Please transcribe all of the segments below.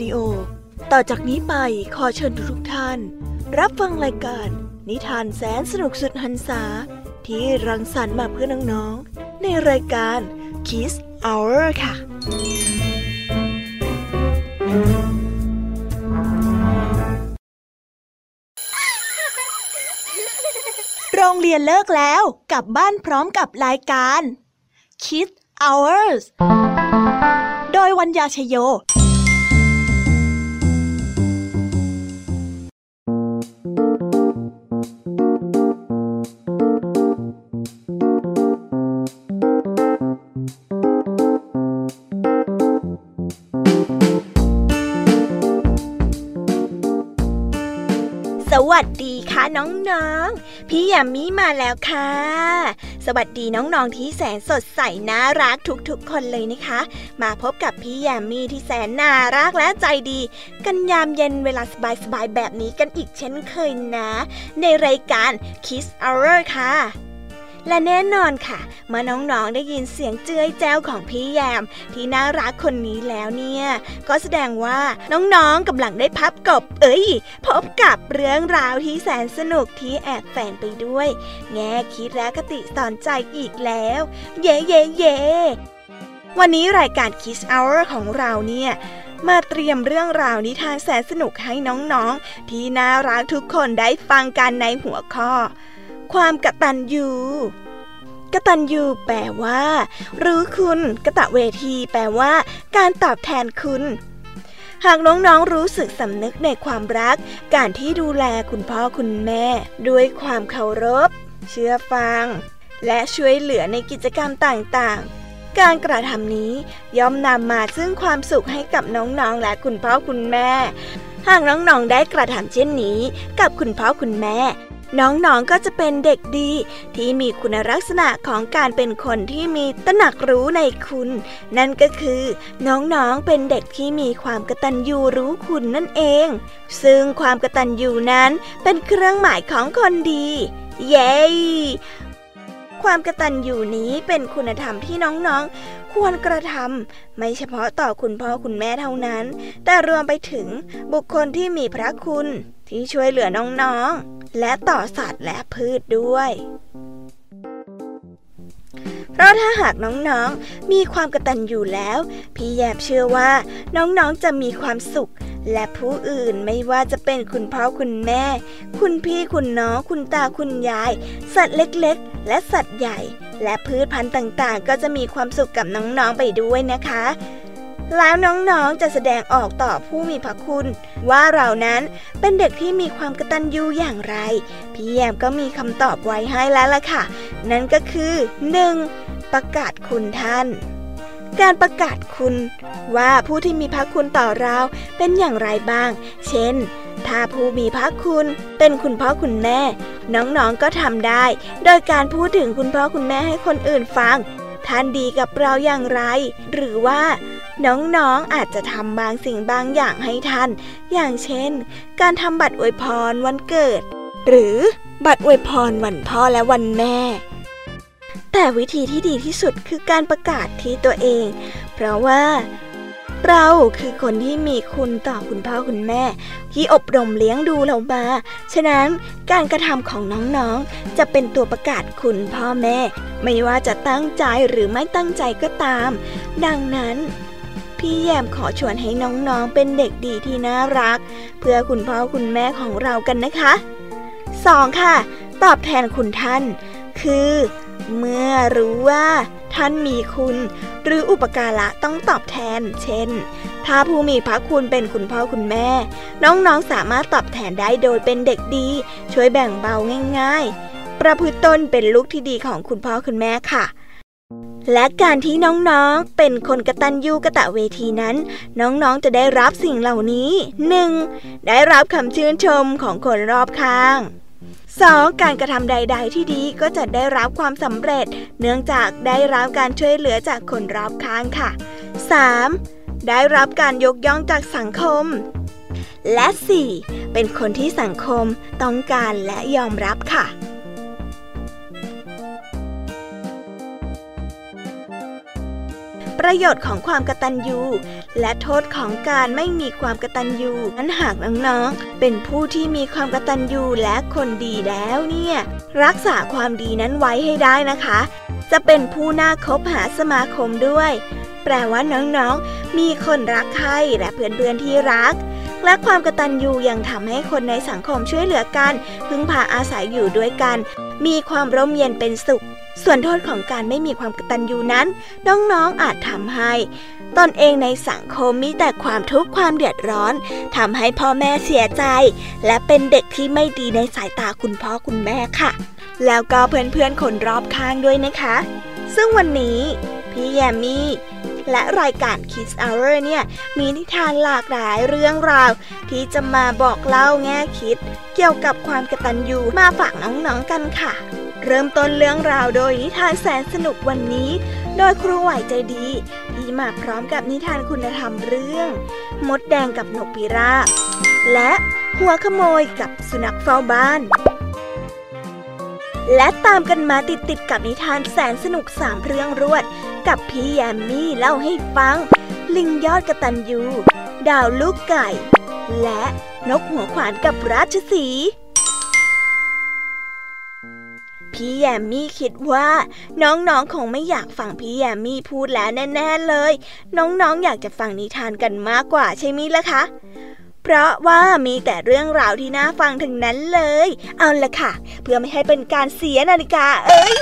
PBS Radio ต่อจากนี้ไปขอเชิญทุกท่าน รับฟังรายการ นิทานแสนสนุกสุดหันษา ที่รังสรรค์มาเพื่อน้องๆ ในรายการ Kiss Hour ค่ะ โรงเรียนเลิกแล้วกลับบ้านพร้อมกับรายการ Kids Hours โดยวัญญาชยโย วัสดีค่ะน้องๆ พี่ยามีมาแล้วค่ะ สวัสดีน้องๆที่แสนสดใสน่ารักทุกๆ คนเลยนะคะ มาพบกับพี่ยามีที่แสนน่ารักและใจดี กันยามเย็นเวลาสบายๆแบบนี้กันอีกเช่นเคยนะ ในรายการ Kiss Hour ค่ะ และแน่นอนค่ะเมื่อน้องๆได้ยินเสียงเจื้อยแจ้วของพี่แยม ที่น่ารักคนนี้แล้วเนี่ย ก็แสดงว่าน้องๆกำลังได้พับกบ เอ้ย พบกับเรื่องราวที่แสนสนุกที่แอบแฝงไปด้วย แง่คิดและคติสอนใจอีกแล้ว เย่เย่เย่วันนี้รายการ Kiss Hour ของเราเนี่ยมาเตรียมเรื่องราวนิทานแสนสนุกให้น้องๆ ที่น่ารักทุกคนได้ฟังกันในหัวข้อ ความกระตัญญูกตัญญูแปลว่า รู้คุณ กะตะเวที แปลว่า การตอบแทนคุณ หากน้องๆรู้สึกสำนึกในความรัก การที่ดูแลคุณพ่อคุณแม่ ด้วยความเคารพ เชื่อฟัง และช่วยเหลือในกิจกรรมต่างๆ การกระทำนี้ย่อมนำมาซึ่งความสุขให้กับน้องๆ และคุณพ่อคุณแม่ หากน้องๆ ได้กระทำเช่นนี้ กับคุณพ่อคุณแม่ น้องๆก็จะเป็นเด็กดี ที่มีคุณลักษณะของการเป็นคนที่มีตระหนักรู้ในคุณ นั่นก็คือ น้องๆเป็นเด็กที่มีความกตัญญูรู้คุณนั่นเอง ซึ่งความกตัญญูนั้นเป็นเครื่องหมายของคนดี เย้ความกตัญญูนี้เป็นคุณธรรมที่น้องๆ ควรกระทำไม่เฉพาะต่อคุณพ่อคุณแม่เท่านั้น แต่รวมไปถึงบุคคลที่มีพระคุณ ที่ช่วยเหลือน้องๆ และต่อสัตว์และพืชด้วยเพราะถ้าหากน้องๆ มีความกระตัญญูแล้ว พี่แยบเชื่อว่าน้องๆ จะมีความสุข และผู้อื่นไม่ว่าจะเป็นคุณพ่อคุณแม่ คุณพี่คุณน้อง คุณตาคุณยาย สัตว์เล็กๆ และสัตว์ใหญ่ และพืชพันธุ์ต่างๆ ก็จะมีความสุขกับน้องๆ ไปด้วยนะคะ แล้วน้องๆจะแสดงออกต่อผู้มีพระคุณ ว่าเรานั้นเป็นเด็กที่มีความกตัญญูอย่างไร พี่แยมก็มีคำตอบไว้ให้แล้วล่ะค่ะ นั่นก็คือ 1. ประกาศคุณท่านการประกาศคุณว่าผู้ที่มีพระคุณต่อเราเป็นอย่างไรบ้าง เช่น ถ้าผู้มีพระคุณเป็นคุณพ่อคุณแม่ น้องๆก็ทำได้ โดยการพูดถึงคุณพ่อคุณแม่ให้คนอื่นฟัง ท่านดีกับเราอย่างไร หรือว่าน้องๆอาจจะทำบางสิ่งบางอย่างให้ท่าน อย่างเช่น การทำบัตรอวยพรวันเกิด หรือบัตรอวยพรวันพ่อและวันแม่ แต่วิธีที่ดีที่สุดคือการประกาศที่ตัวเอง เพราะว่า เราคือคนที่มีคุณต่อคุณพ่อคุณแม่ ที่อบรมเลี้ยงดูเรามา ฉะนั้นการกระทำของน้องๆ จะเป็นตัวประกาศคุณพ่อแม่ ไม่ว่าจะตั้งใจหรือไม่ตั้งใจก็ตาม ดังนั้นพี่แยมขอชวนให้น้องๆ เป็นเด็กดีที่น่ารัก เพื่อคุณพ่อคุณแม่ของเรากันนะคะ 2. ค่ะ ตอบแทนคุณท่าน คือ เมื่อรู้ว่า ท่านมีคุณ หรืออุปการะต้องตอบแทน เช่น ถ้าผู้มีพระคุณเป็นคุณพ่อคุณแม่ น้องๆสามารถตอบแทนได้โดยเป็นเด็กดี ช่วยแบ่งเบาง่ายๆ ประพฤติตนเป็นลูกที่ดีของคุณพ่อคุณแม่ค่ะและการที่น้องๆ เป็นคนกระตันยูกระตะเวทีนั้น น้องๆ จะได้รับสิ่งเหล่านี้ 1. ได้รับคำชื่นชมของคนรอบข้าง 2. การกระทำใด ๆ ที่ดีก็จะได้รับความสำเร็จ เนื่องจากได้รับการช่วยเหลือจากคนรอบข้างค่ะ 3. ได้รับการยกย่องจากสังคม และ 4. เป็นคนที่สังคมต้องการและยอมรับค่ะ ประโยชน์ของความกตัญญูและโทษของการไม่มีความกตัญญูนั้นหากน้องๆ เป็นผู้ที่มีความกตัญญูและคนดีแล้วเนี่ย รักษาความดีนั้นไว้ให้ได้นะคะ จะเป็นผู้น่าคบหาสมาคมด้วย แปลว่าน้องๆ มีคนรักใครและเพื่อนๆที่รักและความกตัญญูยังทำให้คนในสังคมช่วยเหลือกัน พึ่งพาอาศัยอยู่ด้วยกัน มีความร่มเย็นเป็นสุข ส่วนโทษของการไม่มีความกตัญญูนั้น น้องๆอาจทำให้ ตนเองในสังคมมีแต่ความทุกข์ความเดือดร้อนทำให้พ่อแม่เสียใจ และเป็นเด็กที่ไม่ดีในสายตาคุณพ่อคุณแม่ค่ะ แล้วก็เพื่อนๆคนรอบข้างด้วยนะคะ ซึ่งวันนี้พี่แยมมี่ และรายการ Kids Hour เนี่ยมีนิทานหลากหลายเรื่องราว ที่จะมาบอกเล่าแง่คิด เกี่ยวกับความกตัญญูมาฝากน้องๆกันค่ะ เริ่มต้นเรื่องราวโดยนิทานแสนสนุกวันนี้ โดยครูไหวใจดี ที่มาพร้อมกับนิทานคุณธรรมเรื่อง มดแดงกับนกพิราบและหัวขโมยกับสุนัขเฝ้าบ้าน และตามกันมาติดติดกับนิทานแสนสนุกสามเรื่องรวด กับพี่แยมมี่เล่าให้ฟัง ลิงยอดกระตันยู ดาวลูกไก่ และนกหัวขวานกับราชสีพี่แยมมี่คิดว่า น้องๆคงไม่อยากฟังพี่แยมมี่พูดแล้วแน่ ๆเลย น้องๆออยากจะฟังนิทานกันมากกว่าใช่ไหมล่ะคะ เพราะว่ามีแต่เรื่องราวที่น่าฟังถึงนั้นเลย เอาละค่ะ เพื่อไม่ให้เป็นการเสียนาฬิกา เอ้ย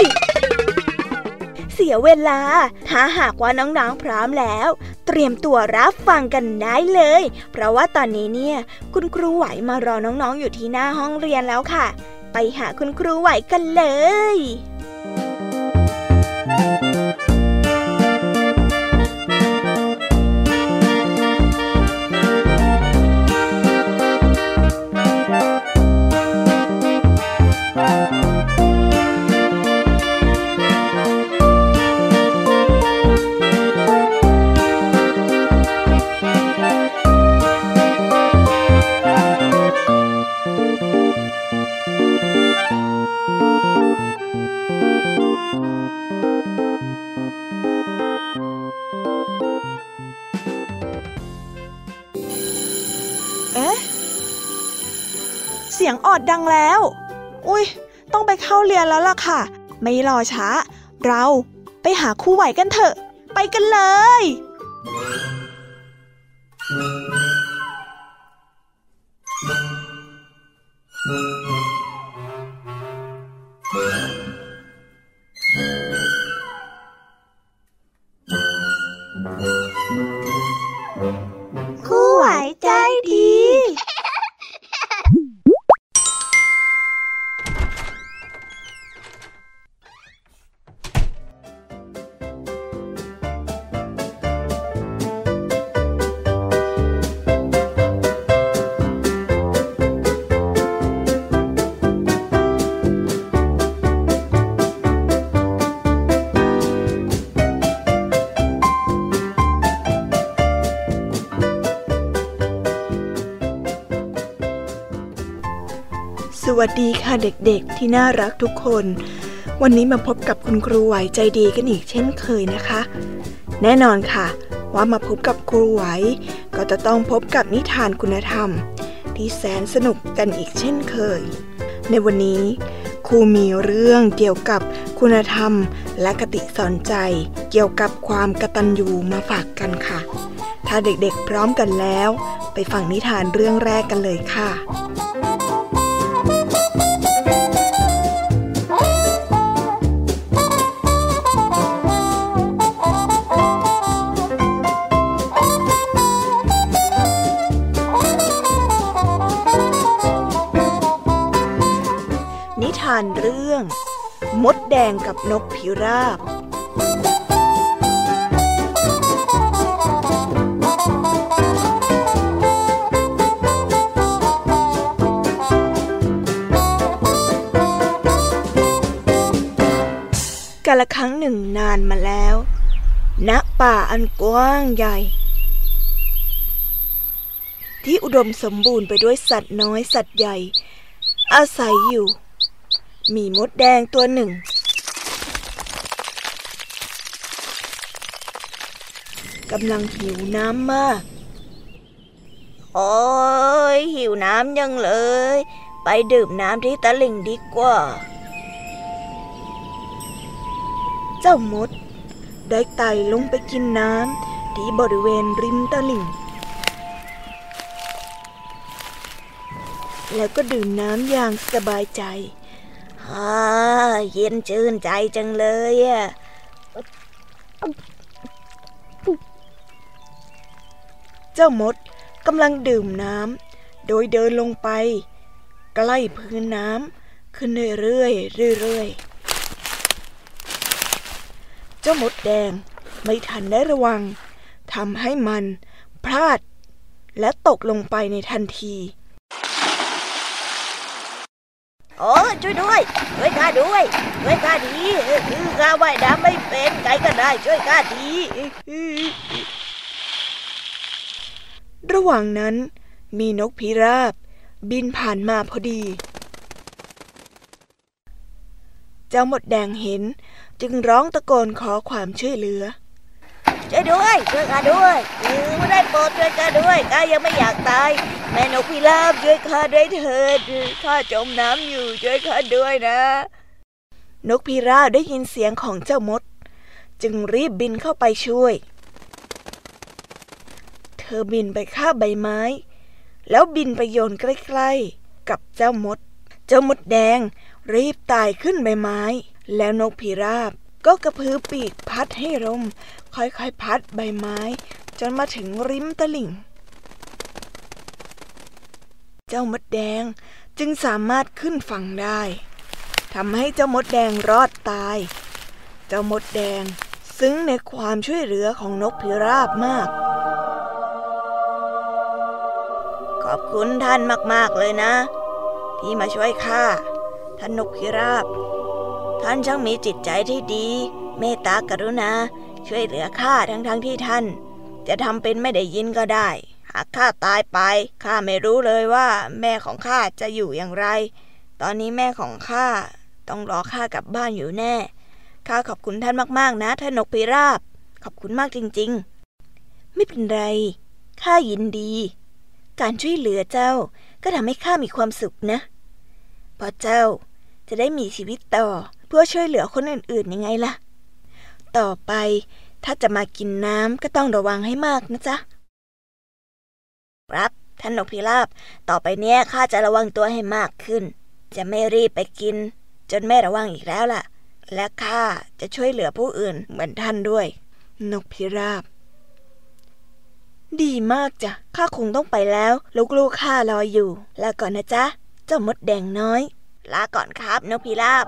เสียเวลา ถ้าหากว่าน้องๆพร้อมแล้ว เตรียมตัวรับฟังกันได้เลย เพราะว่าตอนนี้เนี่ย คุณครูไหวมารอน้องๆอยู่ที่หน้าห้องเรียนแล้วค่ะ ไปหาคุณครูไหวกันเลย เสียงออดดังแล้ว อุ้ยต้องไปเข้าเรียนแล้วล่ะค่ะ ไม่รอช้า เราไปหาคู่ไหวกันเถอะ ไปกันเลย วัสดีค่ะเด็กๆ ที่น่ารักทุกคน วันนี้มาพบกับคุณครูไหวใจดีกันอีกเช่นเคยนะคะ แน่นอนค่ะ ว่ามาพบกับครูไหว ก็จะต้องพบกับนิทานคุณธรรม ที่แสนสนุกกันอีกเช่นเคย ในวันนี้ครูมีเรื่องเกี่ยวกับคุณธรรมและกติสอนใจ เกี่ยวกับความกตัญญูมาฝากกันค่ะ ถ้าเด็กๆพร้อมกันแล้ว ไปฟังนิทานเรื่องแรกกันเลยค่ะ กับนกพิราบกาละครั้งหนึ่งนานมาแล้ว ณ ป่าอันกว้างใหญ่ ที่อุดมสมบูรณ์ไปด้วยสัตว์น้อยสัตว์ใหญ่ อาศัยอยู่ มีมดแดงตัวหนึ่ง กำลังหิวน้ำมาก โอ้ยหิวน้ำยังเลย ไปดื่มน้ำที่ตะลิ่งดีกว่า เจ้ามด ได้ไต่ลงไปกินน้ำที่บริเวณริมตลิ่ง แล้วก็ดื่มน้ำอย่างสบายใจฮ่าเย็นชื่นใจจังเลยอะ เจ้ามดกำลังดื่มน้ำโดยเดินลงไป ใกล้พื้นน้ำขึ้นเรื่อยๆเรื่อยๆเจ้ามดแดงไม่ทันได้ระวังทำให้มันพลาด และตกลงไปในทันทีโอ้ช่วยด้วยช่วยข้าด้วยช่วยข้าทีคือข้าว่ายน้ำไม่เป็นใครก็ได้ช่วยข้าที ระหว่างนั้นมีนกพิราบ บินผ่านมาพอดี เจ้าหมดแดงเห็นจึงร้องตะโกนขอความช่วยเหลือช่วยด้วยช่วยข้าด้วยคือไม่ได้โปรดช่วยข้าด้วยข้ายังไม่อยากตาย แม่นกพิราบช่วยข้าด้วยเถิดข้าจมน้ำอยู่ช่วยข้าด้วยนะ นกพิราบได้ยินเสียงของเจ้ามด จึงรีบบินเข้าไปช่วย ธอบินไปคาใบไม้ แล้วบินไปโยนใกล้ๆ กับเจ้ามด เจ้ามดแดงรีบไต่ขึ้นใบไม้ แล้วนกพิราบก็กระพือปีกพัดให้ลมค่อยๆพัดใบไม้ จนมาถึงริมตลิ่ง เจ้ามดแดงจึงสามารถขึ้นฝั่งได้ทำให้เจ้ามดแดงรอดตาย เจ้ามดแดงซึ้งในความช่วยเหลือของนกพิราบมาก คุณท่านมากๆเลยนะ ที่มาช่วยข้าท่านนกพิราบ ท่านช่างมีจิตใจที่ดี เมตตากรุณา ช่วยเหลือข้าทั้งๆทที่ท่าน จะทำเป็นไม่ได้ยินก็ได้ หากข้าตายไปข้าไม่รู้เลยว่า แม่ของข้าจะอยู่อย่างไร ตอนนี้แม่ของข้าต้องรอข้ากลับบ้านอยู่แน่ข้าขอบคุณท่านมากๆนะท่านนกพิราบ ขอบคุณมากจริงๆ ไม่เป็นไรข้ายินดี การช่วยเหลือเจ้าก็ทำให้ข้ามีความสุขนะเพราะเจ้าจะได้มีชีวิตต่อเพื่อช่วยเหลือคนอื่นๆยังไงล่ะ ต่อไปถ้าจะมากินน้ำก็ต้องระวังให้มากนะจ๊ะ ครับท่านนกพิราบ ต่อไปเนี้ยข้าจะระวังตัวให้มากขึ้น จะไม่รีบไปกิน จนไม่ระวังอีกแล้วล่ะ และข้าจะช่วยเหลือผู้อื่นเหมือนท่านด้วย นกพิราบ ดีมากจ้ะ ข้าคงต้องไปแล้ว ลูกๆข้ารออยู่ล้วก่อนนะจ๊ะ เจ้ามดแดงน้อย ลาก่อนครับนกพิราบ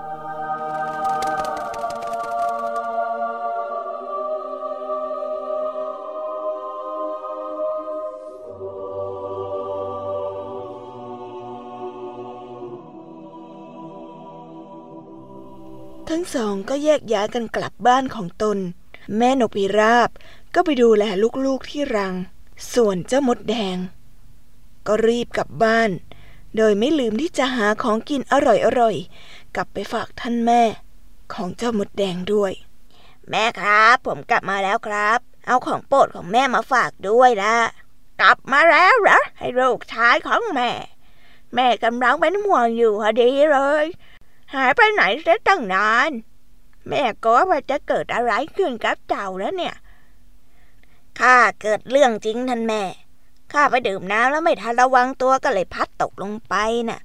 ทั้งสองก็แยกย้ายกันกลับบ้านของตน แม่นกพิราบ ก็ไปดูแลลูกๆที่รัง ส่วนเจ้ามดแดง ก็รีบกลับบ้าน โดยไม่ลืมที่จะหาของกินอร่อยๆ กลับไปฝากท่านแม่ ของเจ้ามดแดงด้วย แม่ครับ ผมกลับมาแล้วครับ เอาของโปรดของแม่มาฝากด้วยละกลับมาแล้วเหรอให้ลูกชายของแม่ แม่กำลังเป็นห่วงอยู่พอดีเลย หายไปไหนเสียตั้งนาน แม่ก็ว่าจะเกิดอะไรขึ้นกับเจ้าแล้วเนี่ย ข้าเกิดเรื่องจริงท่านแม่ ข้าไปดื่มน้ำแล้วไม่ทันระวังตัวก็เลยพัดตกลงไปน่ะ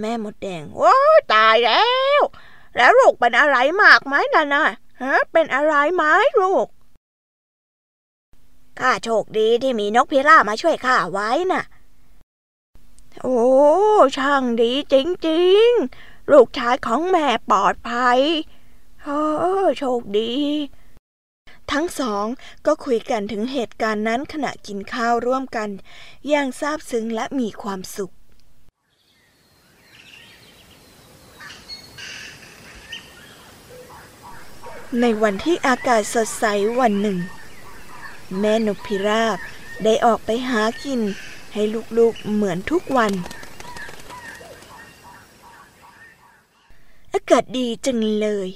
แม่หมดแดงโอ้ตายแล้ว แล้วลูกเป็นอะไรมากไหมล่ะนะฮะเป็นอะไรไหมลูก ข้าโชคดีที่มีนกพิราบมาช่วยข้าไว้น่ะ โอ้ช่างดีจริงๆ ลูกชายของแม่ปลอดภัยโอ้โชคดี ทั้งสองก็คุยกันถึงเหตุการณ์นั้นขณะกินข้าวร่วมกัน อย่างซาบซึ้งและมีความสุขในวันที่อากาศสดใสวันหนึ่ง แม่นกพิราบได้ออกไปหากินให้ลูกๆเหมือนทุกวัน อากาศดีจังเลย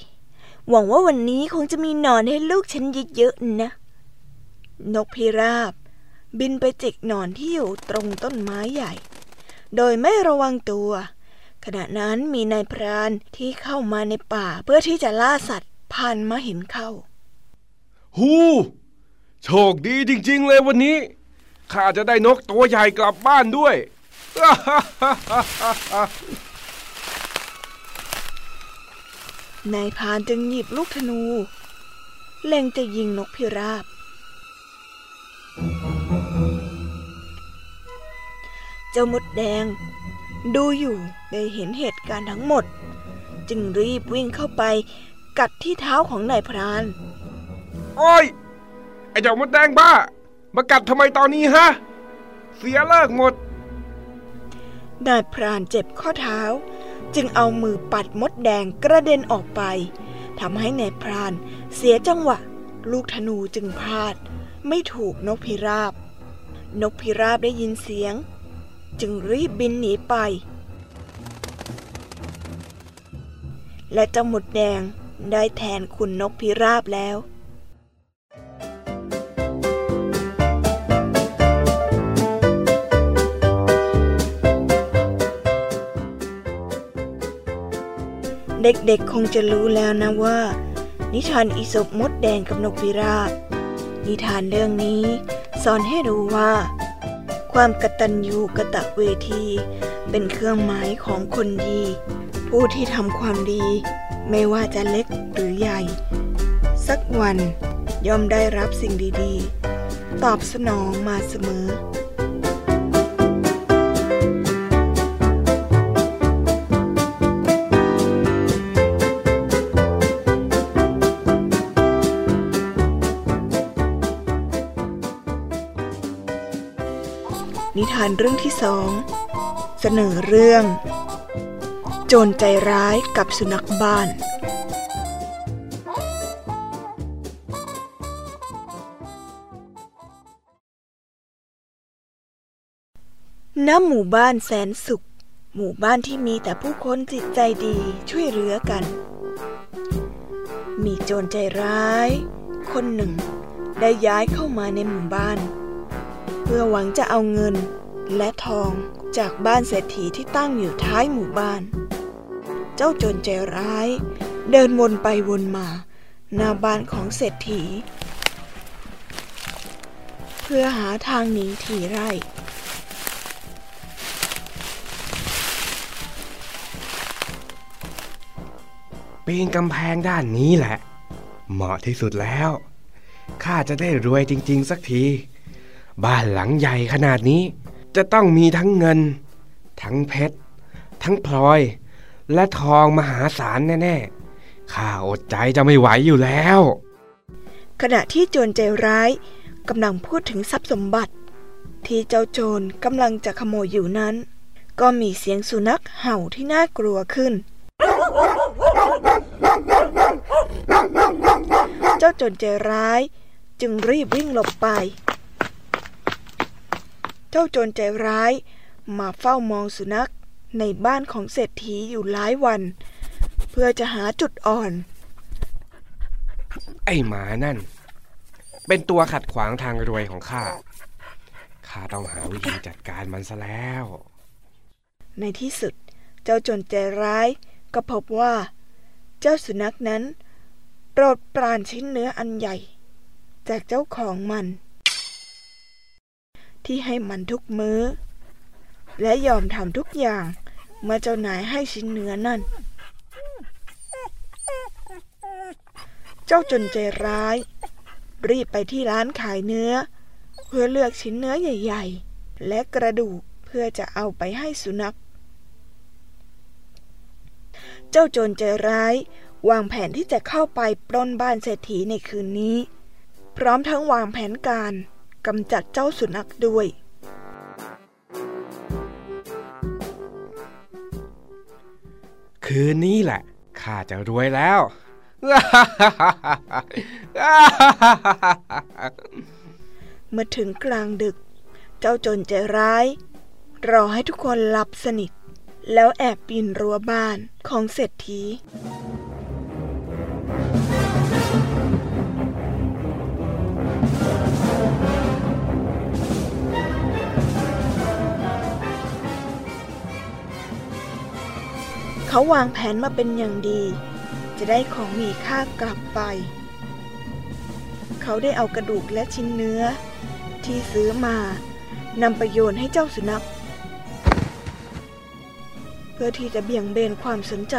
หวังว่าวันนี้คงจะมีหนอนให้ลูกฉันเยอะๆนะ นกพิราบ บินไปจิกหนอนที่อยู่ตรงต้นไม้ใหญ่ โดยไม่ระวังตัว ขณะนั้นมีนายพรานที่เข้ามาในป่าเพื่อที่จะล่าสัตว์ผ่านมาเห็นเข้า ฮูโชคดีจริง ๆ เลยวันนี้ ข้าจะได้นกตัวใหญ่กลับบ้านด้วย นายพรานจึงหยิบลูกธนู เล็งจะยิงนกพิราบ เจ้ามดแดง ดูอยู่ได้เห็นเหตุการณ์ทั้งหมด จึงรีบวิ่งเข้าไปกัดที่เท้าของนายพราน โอ้ย ไอ้เจ้ามดแดงบ้า มากัดทำไมตอนนี้ฮะ เสียเลิกหมด นายพรานเจ็บข้อเท้า จึงเอามือปัดมดแดงกระเด็นออกไปทำให้นายพรานเสียจังหวะ ลูกธนูจึงพลาด ไม่ถูกนกพิราบ นกพิราบได้ยินเสียง จึงรีบบินหนีไป และเจ้าหมดแดงได้แทนคุณนกพิราบแล้ว เด็กๆคงจะรู้แล้วนะว่า นิทานอีสบมดแดงกับนกพิราบ นิทานเรื่องนี้ สอนให้รู้ว่า ความกตัญญูกะตะเวที เป็นเครื่องหมายของคนดี ผู้ที่ทำความดี ไม่ว่าจะเล็กหรือใหญ่ สักวันย่อมได้รับสิ่งดีๆ ตอบสนองมาเสมอานเรื่องที่สองเสนอเรื่อง โจรใจร้ายกับสุนัขบ้าน ณ หมู่บ้านแสนสุข หมู่บ้านที่มีแต่ผู้คนจิตใจดีช่วยเหลือกัน มีโจรใจร้าย คนหนึ่ง ได้ย้ายเข้ามาในหมู่บ้าน เพื่อหวังจะเอาเงิน และทองจากบ้านเศรษฐีที่ตั้งอยู่ท้ายหมู่บ้าน เจ้าโจรใจร้าย เดินวนไปวนมาหน้าบ้านของเศรษฐี เพื่อหาทางหนีทีไร่ ปีนกำแพงด้านนี้แหละ เหมาะที่สุดแล้ว ข้าจะได้รวยจริง ๆ สักที บ้านหลังใหญ่ขนาดนี้ จะต้องมีทั้งเงิน ทั้งเพชร ทั้งพลอย และทองมหาศาลแน่ๆ ข้าอดใจจะไม่ไหวอยู่แล้ว ขณะที่โจรใจร้ายกำลังพูดถึงทรัพย์สมบัติ ที่เจ้าโจรกำลังจะขโมยอยู่นั้น ก็มีเสียงสุนัขเห่าที่น่ากลัวขึ้น เจ้าโจรใจร้ายจึงรีบวิ่งหลบไป จ้าโจรใจร้าย มาเฝ้ามองสุนัขในบ้านของเศรษฐีอยู่หลายวัน เพื่อจะหาจุดอ่อน ไอ้หมานั่น เป็นตัวขัดขวางทางรวยของข้าข้าต้องหาวิธีจัดการมันซะแล้ว ในที่สุดเจ้าโจรใจร้ายก็พบว่า เจ้าสุนัขนั้นโปรดปรานชิ้นเนื้ออันใหญ่ จากเจ้าของมัน ที่ให้มันทุกมือ้อ และยอมทำทุกอย่าง เมื่อเจ้านายให้ชิ้นเนื้อนั่น เจ้าจนใจร้าย รีบไปที่ร้านขายเนื้อ เพื่อเลือกชิ้นเนื้อใหญ่ ๆ และกระดูกเพื่อจะเอาไปให้สุนัข เจ้าโจรใจร้ายวางแผนที่จะเข้าไปปล้นบ้านเศรษฐีในคืนนี้ พร้อมทั้งวางแผนการ กำจัดเจ้าสุนัขด้วย คืนนี้แหละข้าจะรวยแล้ว เมื่อถึงกลางดึก เจ้าโจรใจร้าย รอให้ทุกคนหลับสนิท แล้วแอบปีนรั้วบ้านของเศรษฐี เขาวางแผนมาเป็นอย่างดี จะได้ของมีค่ากลับไป เขาได้เอากระดูกและชิ้นเนื้อ ที่ซื้อมานำไปโยนให้เจ้าสุนัข เพื่อที่จะเบี่ยงเบนความสนใจ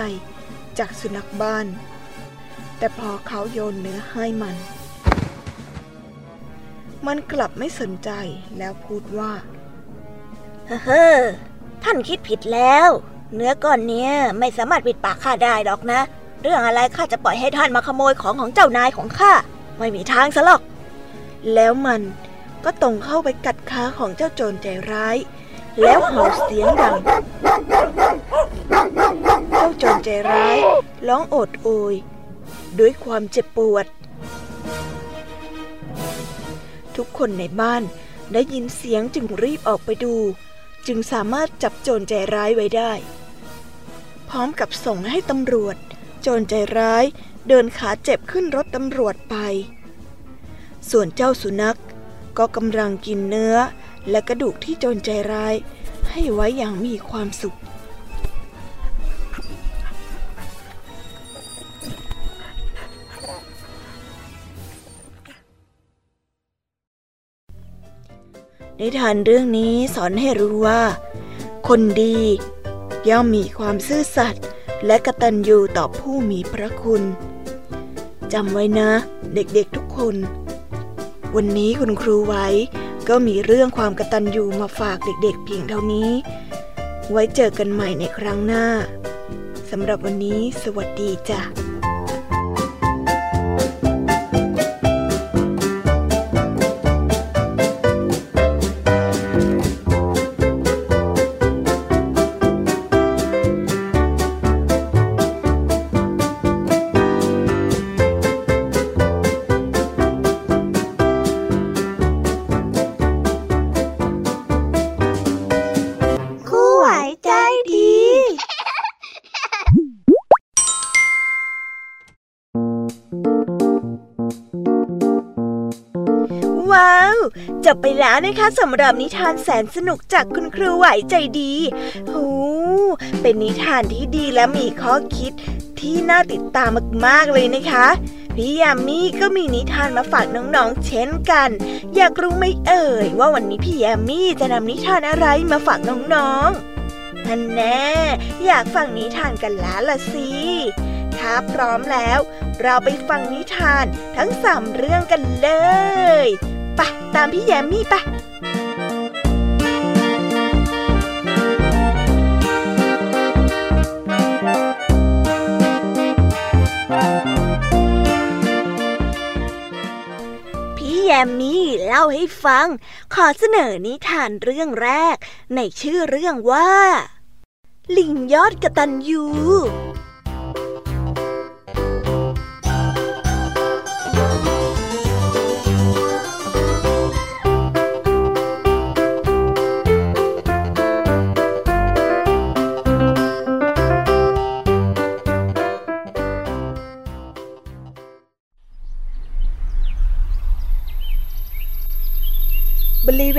จากสุนัขบ้าน แต่พอเขาโยนเนื้อให้มัน มันกลับไม่สนใจแล้วพูดว่า เฮ้อท่านคิดผิดแล้ว เนื้อก้อนเนี้ยไม่สามารถปิดปากข้าได้หรอกนะ เรื่องอะไรข้าจะปล่อยให้ท่านมาขโมยของของเจ้านายของข้าไม่มีทางซะหรอก แล้วมันก็ตรงเข้าไปกัดขาของเจ้าโจรใจร้าย แล้วเห่าเสียงดัง เจ้าโจรใจร้ายร้องโอดโอย ด้วยความเจ็บปวด ทุกคนในบ้านได้ยินเสียงจึงรีบออกไปดู จึงสามารถจับโจรใจร้ายไว้ได้ พร้อมกับส่งให้ตำรวจ โจรใจร้ายเดินขาเจ็บขึ้นรถตำรวจไป ส่วนเจ้าสุนัขก็กำลังกินเนื้อและกระดูกที่โจรใจร้าย ให้ไว้อย่างมีความสุข นิทานเรื่องนี้สอนให้รู้ว่า คนดี ย่อมมีความซื่อสัตย์และกตัญญูต่อผู้มีพระคุณจำไว้นะ เด็กๆทุกคน วันนี้คุณครูไว้ก็มีเรื่องความกตัญญูมาฝากเด็กๆเพียงเท่านี้ ไว้เจอกันใหม่ในครั้งหน้าสำหรับวันนี้ สวัสดีจ้ะ จบไปแล้วนะคะสำหรับนิทานแสนสนุกจากคุณครูไหวใจดีหูเป็นนิทานที่ดีและมีข้อคิดที่น่าติดตามมากๆเลยนะคะพี่ยามีก็มีนิทานมาฝากน้องๆ เช่นกัน อยากรู้ไหมเอ่ย ว่าวันนี้พี่ยามีจะนำนิทานอะไรมาฝากน้องๆท่านแน่ อยากฟังนิทานกันแล้วล่ะสิถ้าพร้อมแล้ว เราไปฟังนิทานทั้งสามเรื่องกันเลย ไปตามพี่แยมมี่ไปพี่แยมมี่เล่าให้ฟัง ขอเสนอนิทานเรื่องแรก ในชื่อเรื่องว่า ลิงยอดกระตันยู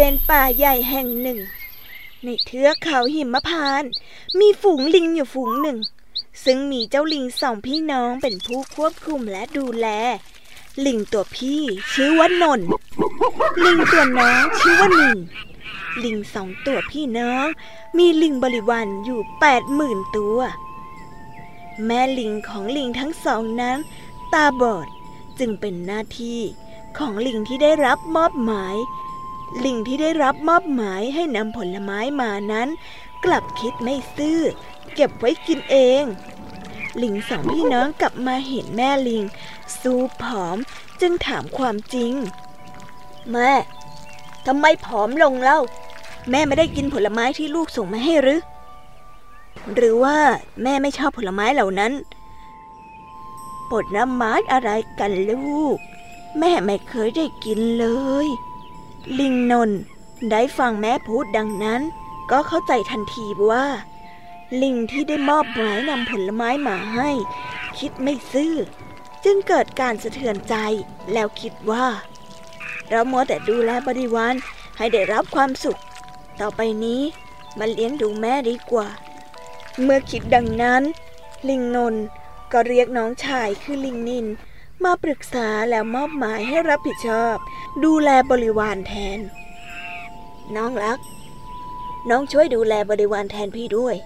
วณป่าใหญ่แห่งหนึ่ง ในเทือกเขาหิมพานต์มีฝูงลิงอยู่ฝูงหนึ่ง ซึ่งมีเจ้าลิงสองพี่น้องเป็นผู้ควบคุมและดูแล ลิงตัวพี่ชื่อว่านน ลิงตัวน้องชื่อว่านินลิงสองตัวพี่น้อง มีลิงบริวารอยู่แปดหมื่นตัว แม่ลิงของลิงทั้งสองนั้น ตาบอดจึงเป็นหน้าที่ของลิงที่ได้รับมอบหมาย ลิงที่ได้รับมอบหมายให้นำผลไม้มานั้น กลับคิดไม่ซื่อ เก็บไว้กินเอง ลิงสองพี่น้องกลับมาเห็นแม่ลิงสู้ผอมจึงถามความจริง แม่ทำไมผอมลงเล่า แม่ไม่ได้กินผลไม้ที่ลูกส่งมาให้หรือ หรือว่าแม่ไม่ชอบผลไม้เหล่านั้นผลไม้อะไรกันลูก แม่ไม่เคยได้กินเลย ลิงนนท์ได้ฟังแม่พูดดังนั้น ก็เข้าใจทันทีว่า ลิงที่ได้มอบหมายนำผลไม้มาให้ คิดไม่ซื่อ จึงเกิดการสะเทือนใจแล้วคิดว่า เรามัวแต่ดูแลบริวารให้ได้รับความสุข ต่อไปนี้มาเลี้ยงดูแม่ดีกว่า เมื่อคิดดังนั้น ลิงนนก็เรียกน้องชายคือลิงนิน มาปรึกษาแล้วมอบหมายให้รับผิดชอบ ดูแลบริวารแทน น้องรัก น้องช่วยดูแลบริวารแทนพี่ด้วย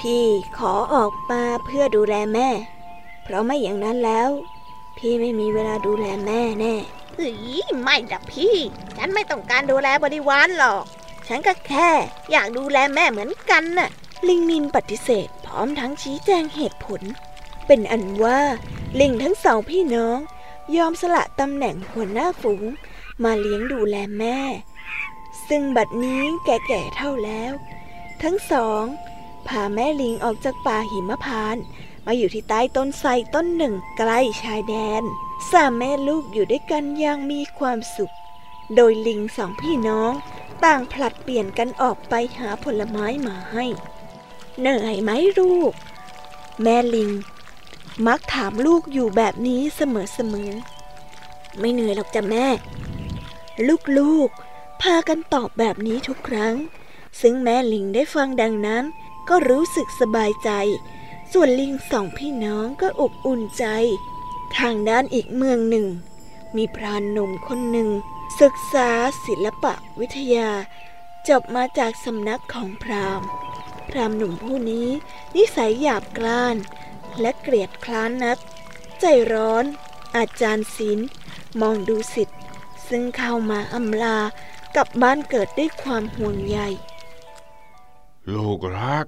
พี่ขอออกมาเพื่อดูแลแม่ เพราะไม่อย่างนั้นแล้ว พี่ไม่มีเวลาดูแลแม่แน่เฮ้ยไม่ดับพี่ ฉันไม่ต้องการดูแลบริวารหรอก ฉันก็แค่ อยากดูแลแม่เหมือนกันน่ะ ลิงนินปฏิเสธ พร้อมทั้งชี้แจงเหตุผล เป็นอันว่าลิงทั้งสองพี่น้อง ยอมสละตำแหน่งหัวหน้าฝูง มาเลี้ยงดูแลแม่ ซึ่งบัดนี้แก่ๆเท่าแล้ว ทั้งสองพาแม่ลิงออกจากป่าหิมพานต์มาอยู่ที่ใต้ต้นไทรต้นหนึ่งใกล้ชายแดนสามแม่ลูกอยู่ด้วยกันอย่างมีความสุข โดยลิงสองพี่น้องต่างผลัดเปลี่ยนกันออกไปหาผลไม้มาให้ เหนื่อยไหมลูก แม่ลิง มักถามลูกอยู่แบบนี้เสมอๆ ไม่เหนื่อยหรอกจ้ะแม่ ลูกๆ พากันตอบแบบนี้ทุกครั้ง ซึ่งแม่ลิงได้ฟังดังนั้น ก็รู้สึกสบายใจ ส่วนลิงสองพี่น้องก็อบอุ่นใจ ทางด้านอีกเมืองหนึ่ง มีพรานหนุ่มคนหนึ่ง ศึกษาศิลปะวิทยา จบมาจากสำนักของพราหมณ์ พราหมณ์หนุ่มผู้นี้นิสัยหยาบกร้าน และเกลียดคร้านนัก ใจร้อน อาจารย์ศิลป์มองดูสิทธิ์ซึ่งเข้ามาอำลากับบ้านเกิดด้วยความห่วงใย ลูกรัก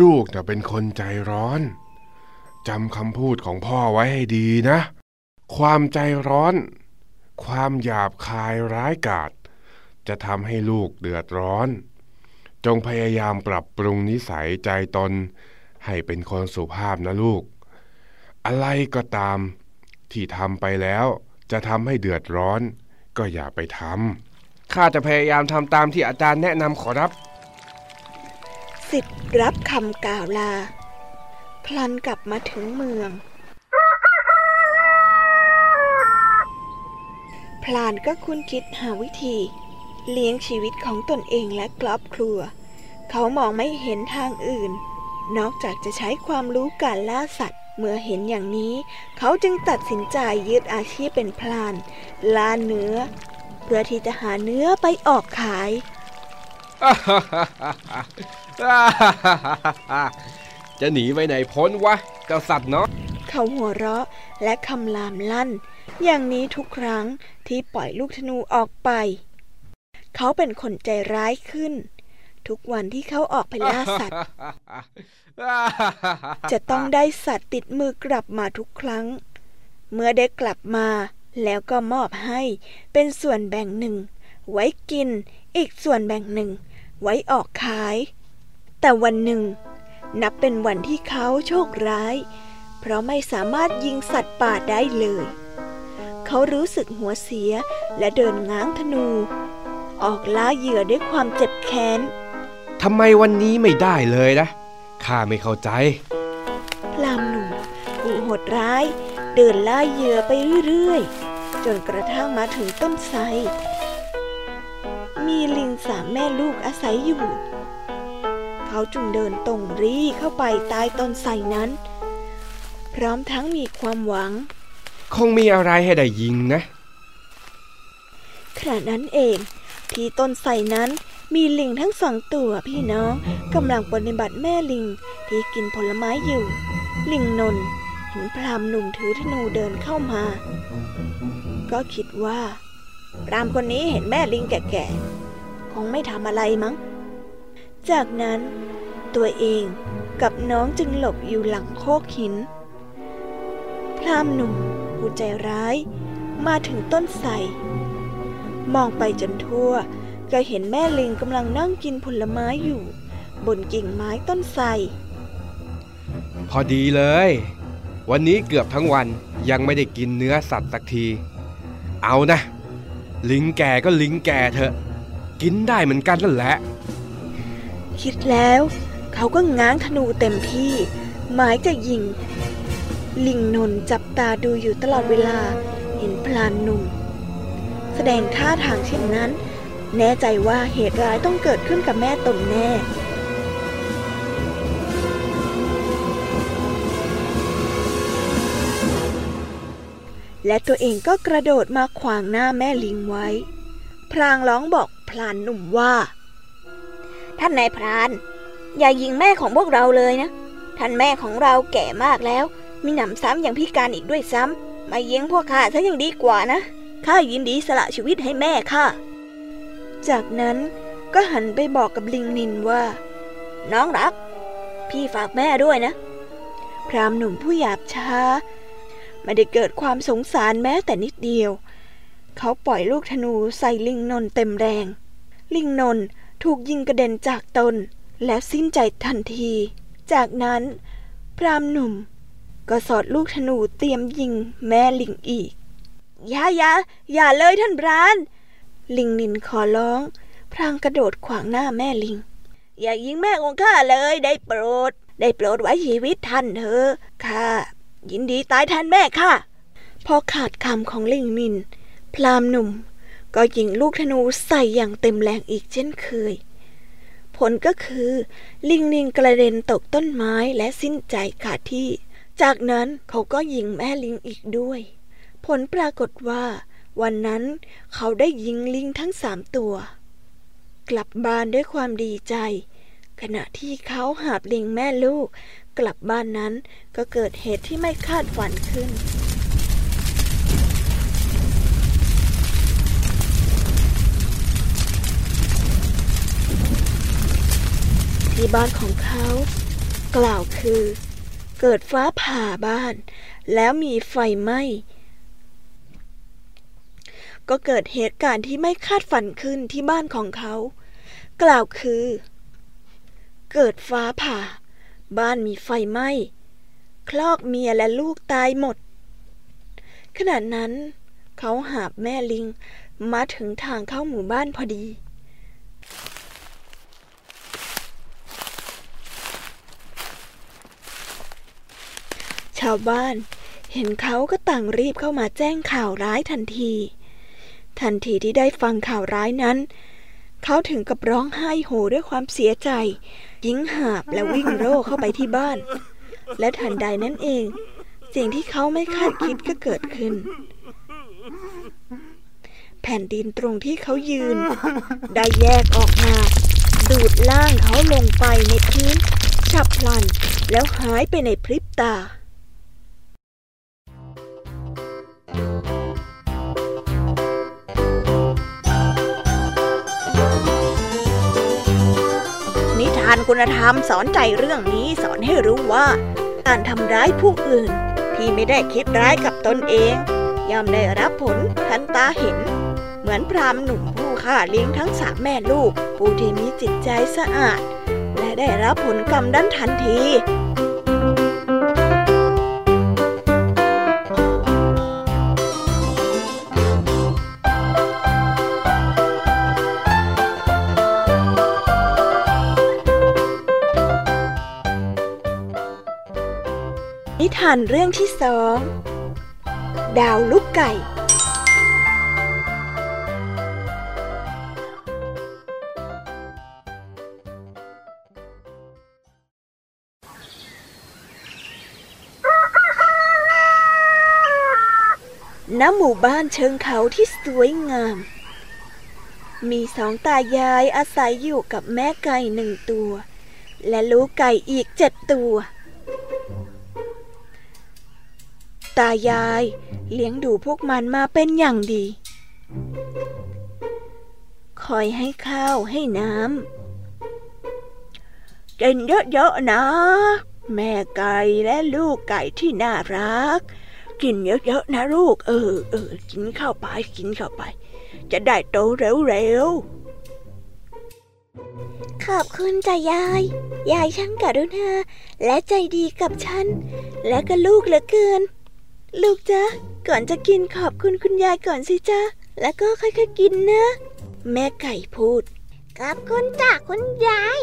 ลูกจะเป็นคนใจร้อนจำคำพูดของพ่อไว้ให้ดีนะ ความใจร้อน ความหยาบคายร้ายกาจจะทำให้ลูกเดือดร้อน จงพยายามปรับปรุงนิสัยใจตน ให้เป็นคนสุภาพนะลูก อะไรก็ตามที่ทำไปแล้วจะทำให้เดือดร้อน ก็อย่าไปทำข้าจะพยายามทำตามที่อาจารย์แนะนำขอรับสิทธิ์รับคำกล่าวลาคลันกลับมาถึงเมือง พลานก็คุ้นคิดหาวิธี เลี้ยงชีวิตของตนเองและครอบครัว เขามองไม่เห็นทางอื่น นอกจากจะใช้ความรู้การล่าสัตว์ เมื่อเห็นอย่างนี้ เขาจึงตัดสินใจยึดอาชีพเป็นพลานล่าเนื้อ เพื่อที่จะหาเนื้อไปออกขาย จะหนีไปไหนพ้นวะเจ้าสัตว์เนาะเขาหัวเราะและคำรามลั่น อย่างนี้ทุกครั้งที่ปล่อยลูกธนูออกไป เขาเป็นคนใจร้ายขึ้น ทุกวันที่เขาออกไปล่าสัตว์ จะต้องได้สัตว์ติดมือกลับมาทุกครั้ง เมื่อได้กลับมาแล้วก็มอบให้เป็นส่วนแบ่งหนึ่ง ไว้กินอีกส่วนแบ่งหนึ่ง ไว้ออกขาย แต่วันหนึ่ง นับเป็นวันที่เขาโชคร้าย เพราะไม่สามารถยิงสัตว์ป่าได้เลย เขารู้สึกหัวเสียและเดินง้างธนู ออกล่าเหยื่อด้วยความเจ็บแค้น ทำไมวันนี้ไม่ได้เลยนะ ข้าไม่เข้าใจ พรามหนุ่มผู้โหดร้าย เดินล่าเหยื่อไปเรื่อยๆ จนกระทั่งมาถึงต้นไทร มีลิงสามแม่ลูกอาศัยอยู่ เขาจึงเดินตรงรีเข้าไปใต้ต้นไทรนั้น พร้อมทั้งมีความหวัง คงมีอะไรให้ได้ยิงนะขณะนั้นเอง ที่ต้นไทรนั้น มีลิงทั้งสองตัวพี่น้องกำลังปฏิบัติแม่ลิงที่กินผลไม้อยู่ ลิงนนท์เห็นพรามหนุ่มถือธนูเดินเข้ามา ก็คิดว่า พรามคนนี้เห็นแม่ลิงแก่ๆ คงไม่ทำอะไรมั้ง จากนั้นตัวเองกับน้องจึงหลบอยู่หลังโคกหิน พรามหนุ่มผู้ใจร้าย มาถึงต้นไทรมองไปจนทั่ว ก็เห็นแม่ลิงกำลังนั่งกินผลไม้อยู่ บนกิ่งไม้ต้นไทรพอดีเลย วันนี้เกือบทั้งวันยังไม่ได้กินเนื้อสัตว์สักที เอานะ ลิงแก่ก็ลิงแก่เถอะ กินได้เหมือนกันนั่นแหละ คิดแล้ว เขาก็ง้างธนูเต็มที่ หมายจะยิง ลิงนนท์จับตาดูอยู่ตลอดเวลา เห็นพลานหนุ่ม แสดงท่าทางเช่นนั้น แน่ใจว่าเหตุร้ายต้องเกิดขึ้นกับแม่ตนแน่และตัวเองก็กระโดดมาขวางหน้าแม่ลิงไว้ พรางร้องบอกพลานหนุ่มว่า ท่านนายพราน อย่ายิงแม่ของพวกเราเลยนะ ท่านแม่ของเราแก่มากแล้ว มีหนำซ้ำอย่างพิการอีกด้วยซ้ำมาเยิงพวกข้าซะยังดีกว่านะข้ายินดีสละชีวิตให้แม่ค่ะ จากนั้นก็หันไปบอกกับลิงนินว่า น้องรัก พี่ฝากแม่ด้วยนะ พรามหนุ่มผู้หยาบช้า ไม่ได้เกิดความสงสารแม้แต่นิดเดียว เขาปล่อยลูกธนูใส่ลิงนนเต็มแรง ลิงนนถูกยิงกระเด็นจากตนและสิ้นใจทันที จากนั้น พรามหนุ่ม ก็สอดลูกธนูเตรียมยิงแม่ลิงอีก อย่าอย่าอย่าเลยท่านพราน ลิงนินขอร้อง พรางกระโดดขวางหน้าแม่ลิง อย่ายิงแม่ของข้าเลยได้โปรด ได้โปรดไว้ชีวิตท่านเถอะข้ายินดีตายแทนแม่ข้าพอขาดคำของลิงนิน พรามหนุ่ม ก็ยิงลูกธนูใส่อย่างเต็มแรงอีกเช่นเคย ผลก็คือ ลิงนินกระเด็นตกต้นไม้และสิ้นใจขาดที่ จากนั้นเขาก็ยิงแม่ลิงอีกด้วย ผลปรากฏว่า วันนั้นเขาได้ยิงลิงทั้งสามตัว กลับบ้านด้วยความดีใจ ขณะที่เขาหาบลิงแม่ลูก กลับบ้านนั้นก็เกิดเหตุที่ไม่คาดฝันขึ้นที่บ้านของเขา กล่าวคือ เกิดฟ้าผ่าบ้าน แล้วมีไฟไหม้ ก็เกิดเหตุการณ์ที่ไม่คาดฝันขึ้นที่บ้านของเขา กล่าวคือ เกิดฟ้าผ่า บ้านมีไฟไหม้ คลอกเมียและลูกตายหมด ขณะนั้นเขาหาบแม่ลิงมาถึงทางเข้าหมู่บ้านพอดี ชาวบ้านเห็นเขาก็ต่างรีบเข้ามาแจ้งข่าวร้ายทันที ทันทีที่ได้ฟังข่าวร้ายนั้น เขาถึงกับร้องไห้โหด้วยความเสียใจ ยิงหาบและวิ่งโร่เข้าไปที่บ้าน และทันใดนั้นเอง สิ่งที่เขาไม่คาดคิดก็เกิดขึ้น แผ่นดินตรงที่เขายืน ได้แยกออกมา ดูดล่างเขาลงไปในพื้นฉับพลัน แล้วหายไปในพริบตานิทานคุณธรรมสอนใจเรื่องนี้สอนให้รู้ว่า การทำร้ายผู้อื่น ที่ไม่ได้คิดร้ายกับตนเอง ย่อมได้รับผลทันตาเห็น เหมือนพรามหนุ่มผู้ฆ่าเลี้ยงทั้งสามแม่ลูก ผู้ที่มีจิตใจสะอาด และได้รับผลกรรมดันทันที ทานเรื่องที่สอง ดาวลูกไก่ ณ หมู่บ้านเชิงเขาที่สวยงาม มีสองตายายอาศัยอยู่กับแม่ไก่หนึ่งตัว และลูกไก่อีกเจ็ดตัว ตายาย เลี้ยงดูพวกมันมาเป็นอย่างดี คอยให้ข้าวให้น้ำกินเยอะๆนะ แม่ไก่และลูกไก่ที่น่ารัก กินเยอะๆนะลูก เออเออกินข้าวไปกินข้าวไป จะได้โตเร็วๆขอบคุณจ้ะยาย ยายช่างกรุณาและใจดีกับฉัน และก็ลูกเหลือเกิน ลูกจ๊ะก่อนจะกินขอบคุณคุณยายก่อนสิจ๊ะแล้วก็ค่อยๆกินนะ แม่ไก่พูดขอบคุณจ้ะคุณยาย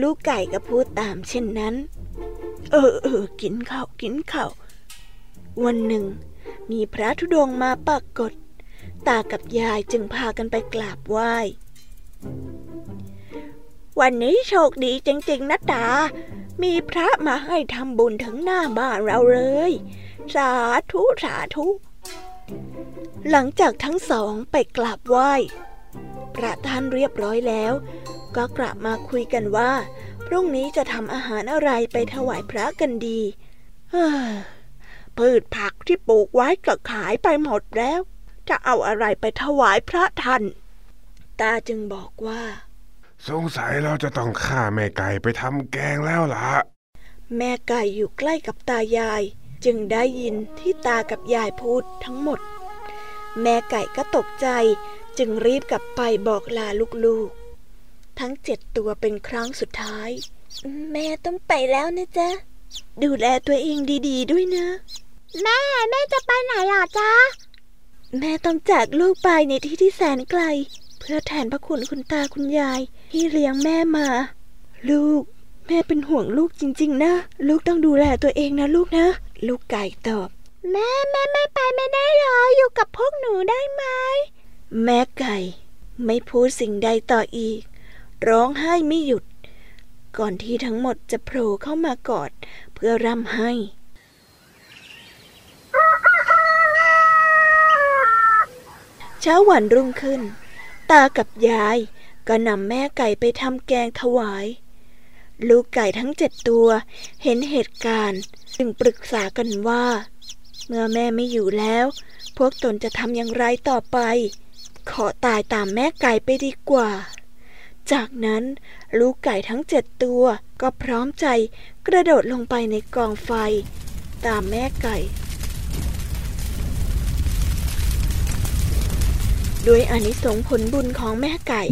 ลูกไก่ก็พูดตามเช่นนั้น เออเออกินข้าวกินข้าววันหนึ่ง มีพระธุดงค์มาปรากฏ ตากับยายจึงพากันไปกราบไหว้ วันนี้โชคดีจริงๆนะตา มีพระมาให้ทำบุญถึงหน้าบ้านเราเลย สาธุสาธุ หลังจากทั้งสองไปกราบไหว้พระท่านเรียบร้อยแล้ว ก็กลับมาคุยกันว่า พรุ่งนี้จะทำอาหารอะไรไปถวายพระกันดีเฮ้อพืชผักที่ปลูกไว้ก็ขายไปหมดแล้ว จะเอาอะไรไปถวายพระท่านตาจึงบอกว่า สงสัยเราจะต้องฆ่าแม่ไก่ไปทำแกงแล้วล่ะ แม่ไก่อยู่ใกล้กับตายาย จึงได้ยินที่ตากับยายพูดทั้งหมด แม่ไก่ก็ตกใจจึงรีบกลับไปบอกลาลูกๆ ทั้งเจ็ดตัวเป็นครั้งสุดท้าย แม่ต้องไปแล้วนะจ๊ะ ดูแลตัวเองดีๆด้วยนะ แม่แม่จะไปไหนหรอจ๊ะ แม่ต้องจากลูกไปในที่ที่แสนไกล เพื่อแทนพระคุณคุณตาคุณยายที่เลี้ยงแม่มา ลูก แม่เป็นห่วงลูกจริง ๆ นะ ลูกต้องดูแลตัวเองนะลูกนะ ลูกไก่ตอบ แม่แม่ไม่ไปไม่ได้หรออยู่กับพวกหนูได้ไหมแม่ไก่ ไม่พูดสิ่งใดต่ออีก ร้องไห้ไม่หยุด ก่อนที่ทั้งหมดจะโผล่เข้ามากอด เพื่อร่ำไห้เช้าวันรุ่งขึ้น ตากับยายก็นำแม่ไก่ไปทำแกงถวาย ลูกไก่ทั้งเจ็ดตัว เห็นเหตุการณ์ จึงปรึกษากันว่า เมื่อแม่ไม่อยู่แล้ว พวกตนจะทำอย่างไรต่อไป ขอตายตามแม่ไก่ไปดีกว่า จากนั้นลูกไก่ทั้งเจ็ดตัวก็พร้อมใจกระโดดลงไปในกองไฟ ตามแม่ไก่ด้วยอานิสงส์ผลบุญของแม่ไก่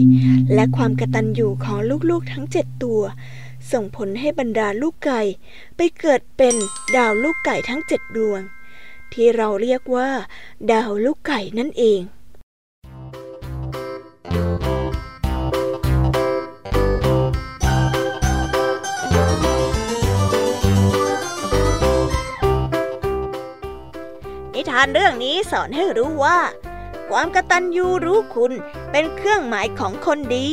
และความกตัญญูของลูกๆทั้งเจ็ดตัว ส่งผลให้บรรดาลูกไก่ ไปเกิดเป็นดาวลูกไก่ทั้งเจ็ดดวง ที่เราเรียกว่า ดาวลูกไก่นั่นเองนิทานเรื่องนี้สอนให้รู้ว่า ความกระตัญญูรู้คุณเป็นเครื่องหมายของคนดี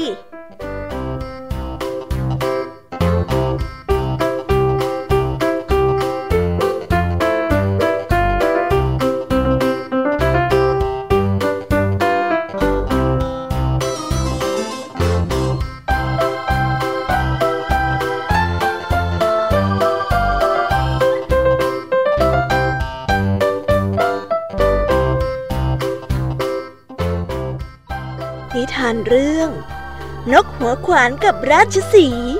ทานเรื่อง นกหัวขวานกับราชสีห์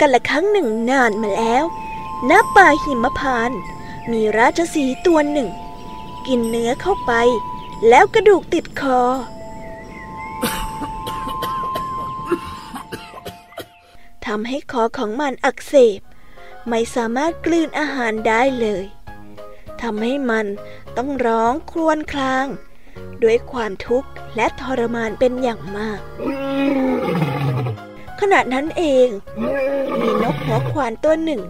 กันละครั้งหนึ่งนานมาแล้ว ณ ป่าหิมพาน มีราชสีตัวหนึ่ง กินเนื้อเข้าไป แล้วกระดูกติดคอ ทำให้คอของมันอักเสบ ไม่สามารถกลืนอาหารได้เลย ทำให้มันต้องร้องครวญคราง ด้วยความทุกข์และทรมานเป็นอย่างมาก ขณะนั้นเอง มีนกหัวขวานตัวหนึ่ง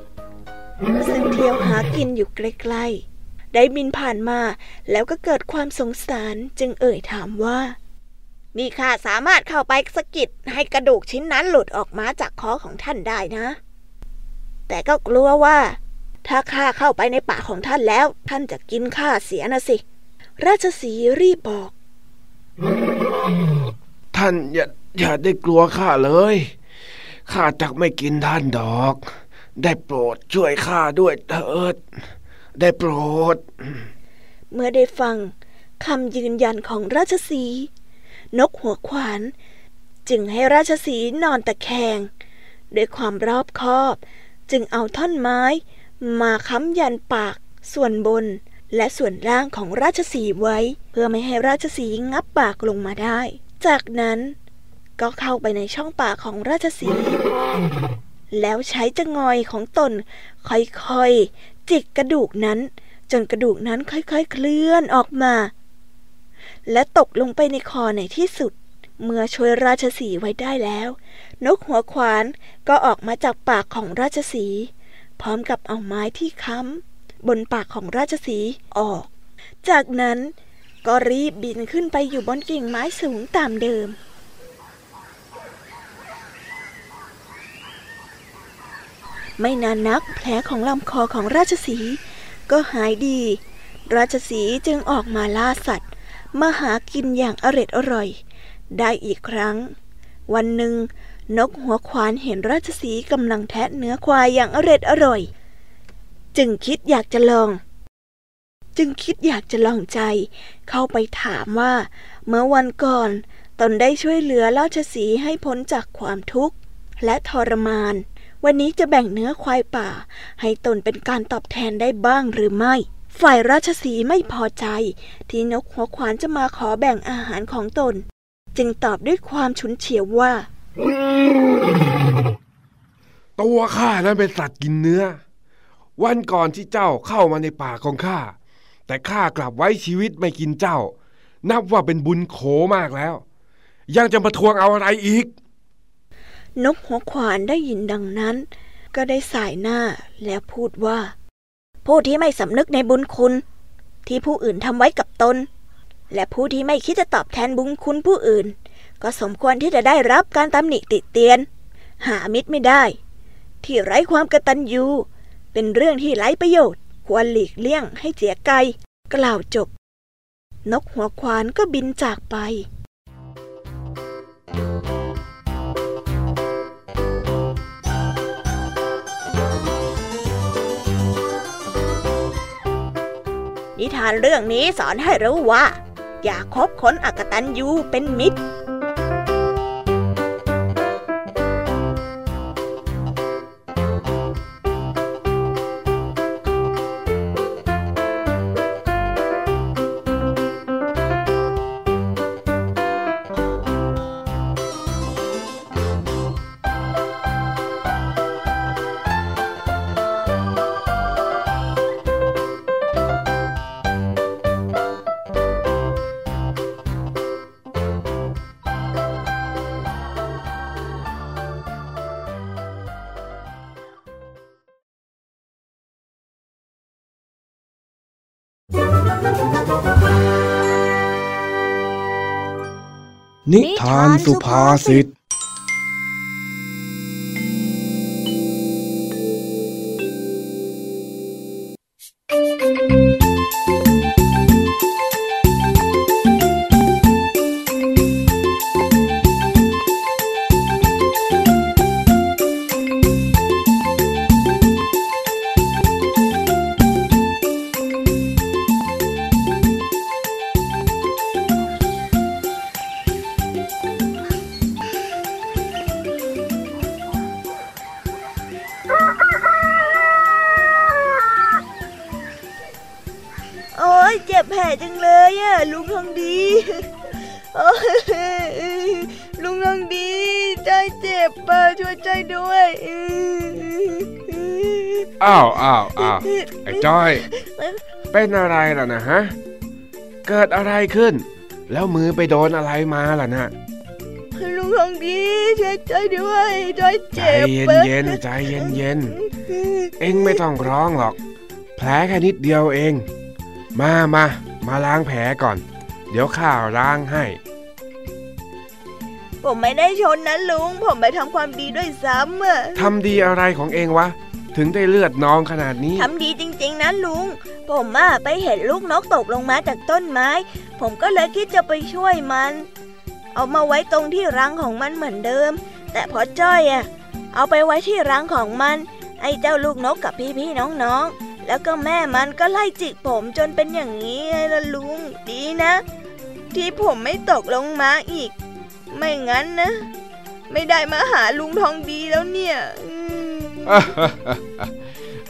ซึ่งเที่ยวหากินอยู่ใกล้ๆ ได้บินผ่านมาแล้วก็เกิดความสงสารจึงเอ่ยถามว่า นี่ข้าสามารถเข้าไปสะกิดให้กระดูกชิ้นนั้นหลุดออกมาจากคอของท่านได้นะ แต่ก็กลัวว่า ถ้าข้าเข้าไปในป่าของท่านแล้ว ท่านจะกินข้าเสียนะสิ ราชสีรีบบอก ท่านอย่าอย่าได้กลัวข้าเลย ข้าจักไม่กินท่านดอก ได้โปรดช่วยข้าด้วยเถิด ได้โปรด เมื่อได้ฟังคำยืนยันของราชสี นกหัวขวาน จึงให้ราชสีนอนตะแคงด้วยความรอบคอบ จึงเอาท่อนไม้ มาค้ำยันปาก ส่วนบน และส่วนล่างของราชสีไว้ เพื่อไม่ให้ราชสีงับปากลงมาได้ จากนั้น ก็เข้าไปในช่องปากของราชสีห์แล้วใช้จงอยของตน ค่อยๆ จิกกระดูกนั้น จนกระดูกนั้นค่อยๆ เคลื่อนออกมา และตกลงไปในคอในที่สุด เมื่อช่วยราชสีไว้ได้แล้ว นกหัวขวานก็ออกมาจากปากของราชสีพร้อมกับเอาไม้ที่ค้ำบนปากของราชสีออก จากนั้นก็รีบบินขึ้นไปอยู่บนกิ่งไม้สูงตามเดิม ไม่นานนักแผลของลำคอของราชสีก็หายดี ราชสีจึงออกมาล่าสัตว์ มาหากินอย่างอร็ดอร่อย ได้อีกครั้ง วันหนึ่ง นกหัวขวานเห็นราชสีกำลังแทะเนื้อควายอย่างอร็ดอร่อย จึงคิดอยากจะลอง จึงคิดอยากจะลองใจ เข้าไปถามว่า เมื่อวันก่อนตนได้ช่วยเหลือราชสีให้พ้นจากความทุกข์และทรมาน วันนี้จะแบ่งเนื้อควายป่า ให้ตนเป็นการตอบแทนได้บ้างหรือไม่ ฝ่ายราชสีไม่พอใจ ที่นกหัวขวานจะมาขอแบ่งอาหารของตน จึงตอบด้วยความฉุนเฉียวว่า ตัวข้านั้นเป็นสัตว์กินเนื้อ วันก่อนที่เจ้าเข้ามาในป่าของข้าแต่ข้ากลับไว้ชีวิตไม่กินเจ้า นับว่าเป็นบุญโขมากแล้ว ยังจะมาทวงเอาอะไรอีก นกหัวขวานได้ยินดังนั้น ก็ได้สายหน้าแล้วพูดว่า ผู้ที่ไม่สำนึกในบุญคุณ ที่ผู้อื่นทำไว้กับตน และผู้ที่ไม่คิดจะตอบแทนบุญคุณผู้อื่น ก็สมควรที่จะได้รับการตำหนิติเตียน หามิตรไม่ได้ ที่ไร้ความกระตัญญูเป็นเรื่องที่ไร้ประโยชน์ ควรหลีกเลี่ยงให้เสียไกลกล่าวจบ นกหัวควานก็บินจากไป นิทานเรื่องนี้สอนให้รู้ว่า อย่าคบคนอักตันยูเป็นมิตร นิทานสุภาษิต ไอ้จ้อย เป็นอะไรล่ะนะฮะ เกิดอะไรขึ้น แล้วมือไปโดนอะไรมาล่ะนะลุงทองดีช่วยใจด้วยใจใจเจ็บเย็นเย็นๆใจเย็นเย็นๆเอ็งไม่ต้องร้องหรอก แผลแค่นิดเดียวเอง มามามาล้างแผลก่อน เดี๋ยวข้าล้างให้ ผมไม่ได้ชนนะลุง ผมไปทำความดีด้วยซ้ำอะทำดีอะไรของเองวะ ถึงได้เลือดนองขนาดนี้ ทำดีจริง ๆ นะลุง ผมอะไปเห็นลูกนกตกลงมาจากต้นไม้ ผมก็เลยคิดจะไปช่วยมัน เอามาไว้ตรงที่รังของมันเหมือนเดิม แต่พอจ้อยอะเอาไปไว้ที่รังของมัน ไอ้เจ้าลูกนกกับพี่ๆน้องๆ แล้วก็แม่มันก็ไล่จิกผมจนเป็นอย่างนี้ไงล่ะลุง ดีนะ ที่ผมไม่ตกลงมาอีก ไม่งั้นนะ ไม่ได้มาหาลุงทองดีแล้วเนี่ย อืม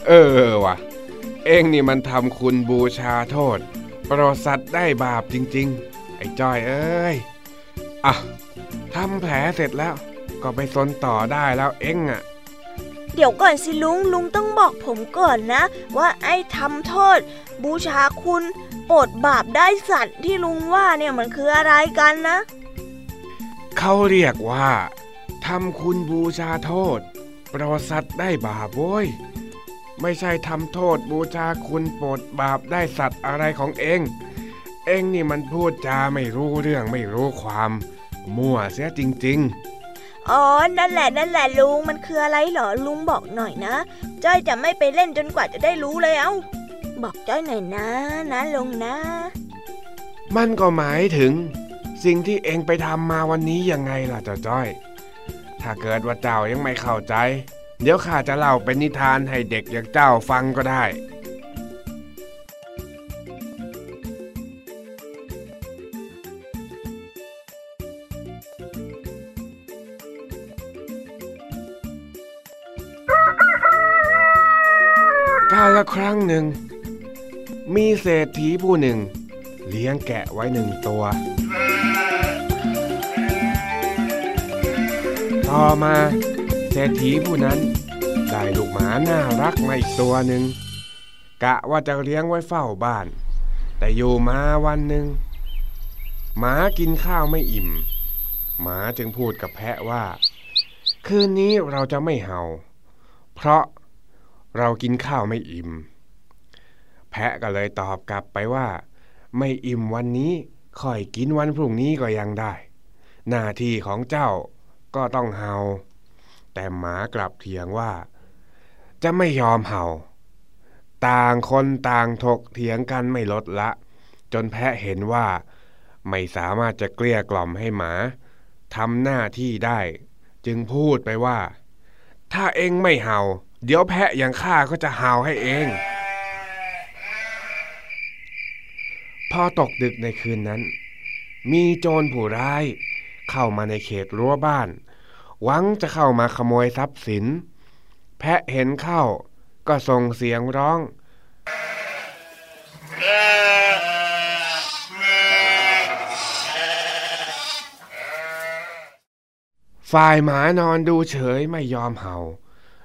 เออว่ะเองนี่มันทำคุณบูชาโทษโปรดสัตว์ได้บาปจริง ๆ ไอ้จ้อยเอ้ย อะทำแผลเสร็จแล้ว ก็ไปซนต่อได้แล้วเอ็งอะเดี๋ยวก่อนสิลุงลุงต้องบอกผมก่อนนะ ว่าไอ้ทำโทษ บูชาคุณปลดบาปได้สัตว์ที่ลุงว่าเนี่ยมันคืออะไรกันนะ เขาเรียกว่าทำคุณบูชาโทษโปรดสัตว์ได้บาปโว้ยไม่ใช่ทำโทษบูชาคุณโปรดบาปได้สัตว์อะไรของเอง เองนี่มันพูดจาไม่รู้เรื่องไม่รู้ความ มั่วเสียจริงอ๋อ นั่นแหละนั่นแหละลุงมันคืออะไรเหรอลุงบอกหน่อยนะจ้อยจะไม่ไปเล่นจนกว่าจะได้รู้เลยเอ้า บอกจ้อยหน่อยนะนะลุงนะๆมันก็หมายถึง สิ่งที่เองไปทำมาวันนี้ยังไงล่ะเจ้าจ้อย ถ้าเกิดว่าเจ้ายังไม่เข้าใจ เดี๋ยวข้าจะเล่าเป็นนิทานให้เด็กอย่างเจ้าฟังก็ได้ กาลครั้งหนึ่ง มีเศรษฐีผู้หนึ่ง เลี้ยงแกะไว้หนึ่งตัว ต่อมาเศรษฐีผู้นั้น ได้ลูกหมาน่ารักมาอีกตัวหนึ่งกะว่าจะเลี้ยงไว้เฝ้าบ้าน แต่อยู่มาวันหนึ่งหมากินข้าวไม่อิ่ม หมาจึงพูดกับแพะว่า คืนนี้เราจะไม่เห่า เพราะเรากินข้าวไม่อิ่ม แพะก็เลยตอบกลับไปว่า ไม่อิ่มวันนี้ค่อยกินวันพรุ่งนี้ก็ยังได้ หน้าที่ของเจ้า ก็ต้องเห่า แต่หมากลับเถียงว่า จะไม่ยอมเห่า ต่างคนต่างถกเถียงกันไม่ลดละ จนแพะเห็นว่า ไม่สามารถจะเกลี้ยกล่อมให้หมาทำหน้าที่ได้ จึงพูดไปว่า ถ้าเองไม่เห่า เดี๋ยวแพะอย่างข้าก็จะเห่าให้เองพอตกดึกในคืนนั้น มีโจรผู้ร้ายเข้ามาในเขตรั้วบ้าน หวังจะเข้ามาขโมยทรัพย์สิน แพะเห็นเข้าก็ส่งเสียงร้อง ฝ่ายหมานอนดูเฉยไม่ยอมเห่า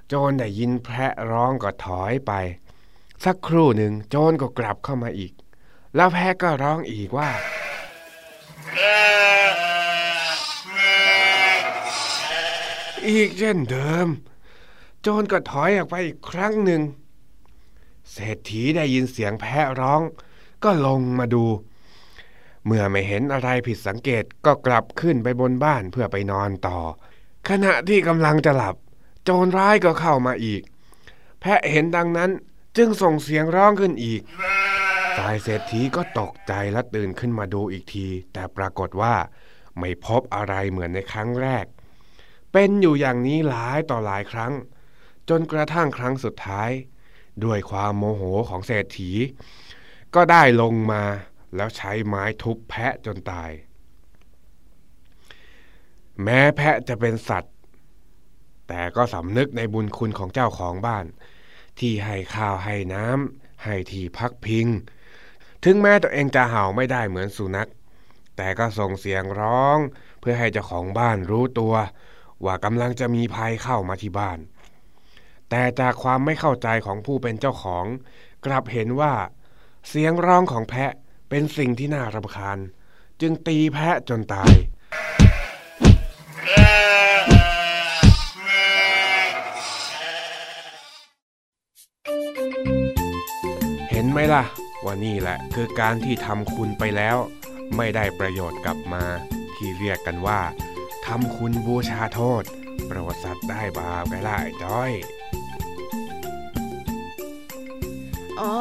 โจรได้ยินแพะร้องก็ถอยไป สักครู่หนึ่งโจรก็กลับเข้ามาอีก แล้วแพะก็ร้องอีกว่า อีกเช่นเดิม โจรก็ถอยออกไปอีกครั้งหนึ่ง เศรษฐีได้ยินเสียงแพะร้อง ก็ลงมาดู เมื่อไม่เห็นอะไรผิดสังเกตก็กลับขึ้นไปบนบ้านเพื่อไปนอนต่อ ขณะที่กำลังจะหลับ โจรร้ายก็เข้ามาอีก แพะเห็นดังนั้นจึงส่งเสียงร้องขึ้นอีกฝ่ายเศรษฐีก็ตกใจและตื่นขึ้นมาดูอีกที แต่ปรากฏว่าไม่พบอะไรเหมือนในครั้งแรก เป็นอยู่อย่างนี้หลายต่อหลายครั้ง จนกระทั่งครั้งสุดท้าย ด้วยความโมโหของเศรษฐี ก็ได้ลงมาแล้วใช้ไม้ทุบแพะจนตาย แม้แพะจะเป็นสัตว์ แต่ก็สำนึกในบุญคุณของเจ้าของบ้าน ที่ให้ข้าวให้น้ำให้ที่พักพิง ถึงแม้ตัวเองจะเห่าไม่ได้เหมือนสุนัข แต่ก็ส่งเสียงร้องเพื่อให้เจ้าของบ้านรู้ตัว ว่ากำลังจะมีภัยเข้ามาที่บ้าน แต่จากความไม่เข้าใจของผู้เป็นเจ้าของ กลับเห็นว่า เสียงร้องของแพะเป็นสิ่งที่น่ารำคาญ จึงตีแพะจนตายเห็นไหมล่ะว่านี่แหละคือการที่ทำคุณไปแล้ว ไม่ได้ประโยชน์กลับมา ที่เรียกกันว่า ทำคุณบูชาโทษ โปรดสัตว์ได้บาปไงล่ะไอ้จ้อย อ๋อ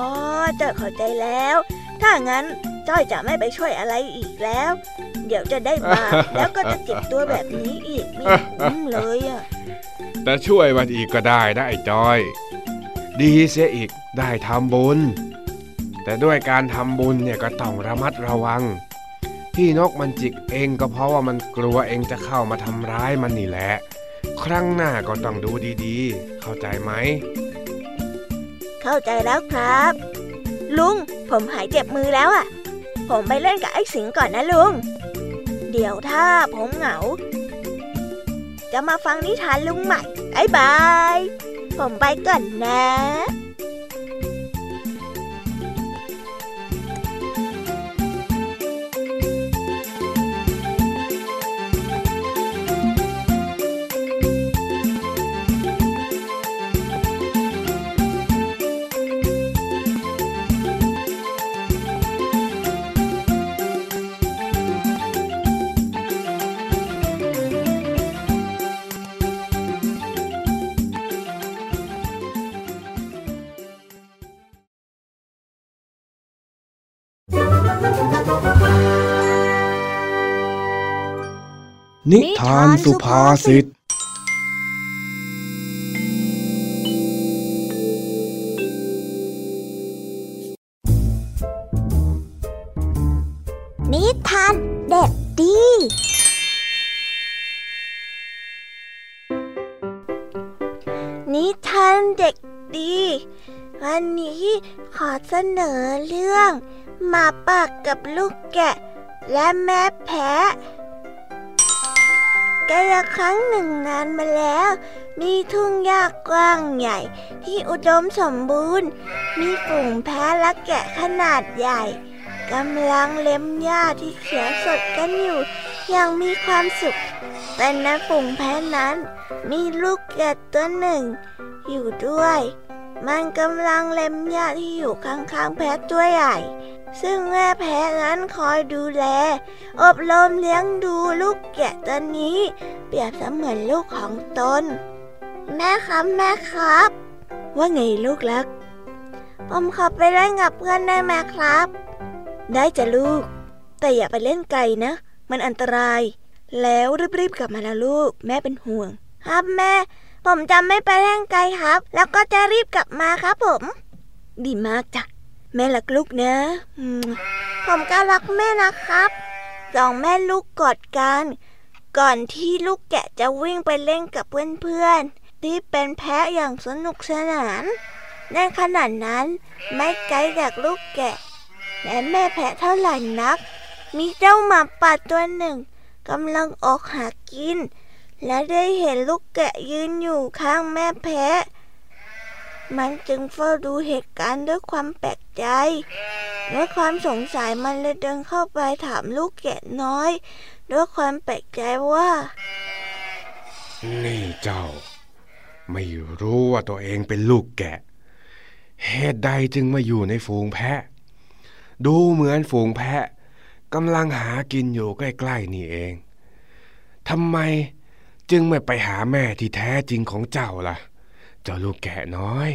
จ้อยเข้าใจแล้ว ถ้างั้นจ้อยจะไม่ไปช่วยอะไรอีกแล้ว เดี๋ยวจะได้บาปแล้วก็จะเจ็บตัวแบบนี้อีกไม่คุ้มเลยอะแต่ช่วยมันอีกก็ได้นะไอ้จ้อย ดีเสียอีกได้ทำบุญ แต่ด้วยการทำบุญเนี่ยก็ต้องระมัดระวัง ที่นกมันจิกเองก็เพราะว่ามันกลัวเองจะเข้ามาทำร้ายมันนี่แหละ ครั้งหน้าก็ต้องดูดีๆ เข้าใจไหม เข้าใจแล้วครับ ลุง ผมหายเจ็บมือแล้วอะ ผมไปเล่นกับไอ้สิงก่อนนะลุง เดี๋ยวถ้าผมเหงา จะมาฟังนิทานลุงใหม่บายบาย ผมไปก่อนนะ นิทานสุภาษิต นิทานเด็กดี นิทานเด็กดี วันนี้ขอเสนอเรื่องหมาปากกับลูกแกะ และแม่แพะ กาลครั้งหนึ่งนานมาแล้ว มีทุ่งหญ้ากว้างใหญ่ ที่อุดมสมบูรณ์ มีฝูงแพะและแกะขนาดใหญ่กำลังเล็มหญ้าที่เขียวสดกันอยู่อย่างมีความสุข แต่ในฝูงแพะนั้น มีลูกแกะตัวหนึ่ง อยู่ด้วย มันกำลังเล็มหญ้าที่อยู่ข้างๆแพะตัวใหญ่ ซึ่งแม่แพะนั้นคอยดูแล อบรมเลี้ยงดูลูกแกะตัวนี้ เปรียบเสมือนลูกของตน แม่ครับแม่ครับ ว่าไงลูกรัก ผมขอไปเล่นกับเพื่อนได้ไหมครับ ได้จ้ะลูก แต่อย่าไปเล่นไกลนะ มันอันตราย แล้วรีบๆกลับมาล้วลูก แม่เป็นห่วง ครับแม่ ผมจะไม่ไปเล่นไกลครับ แล้วก็จะรีบกลับมาครับผม ดีมากจ้ะ แม่รักลูกนะ ผมก็รักแม่นะครับสองแม่ลูกกอดกัน ก่อนที่ลูกแกะจะวิ่งไปเล่นกับเพื่อนๆที่เป็นแพะอย่างสนุกสนานในขณะนั้นไม่ไกลจากลูกแกะและแม่แพะเท่าไหร่นัก มีเจ้าหมาป่าตัวหนึ่งกำลังออกหากิน และได้เห็นลูกแกะยืนอยู่ข้างแม่แพะ มันจึงเฝ้าดูเหตุการณ์ด้วยความแปลกใจด้วยความสงสัยมันเลยเดินเข้าไปถามลูกแกะน้อย ด้วยความแปลกใจว่า นี่เจ้า ไม่รู้ว่าตัวเองเป็นลูกแกะ เหตุใดจึงมาอยู่ในฝูงแพะ ดูเหมือนฝูงแพะกำลังหากินอยู่ใกล้ๆนี่เองทำไมจึงไม่ไปหาแม่ที่แท้จริงของเจ้าล่ะ เจ้าลูกแกะน้อย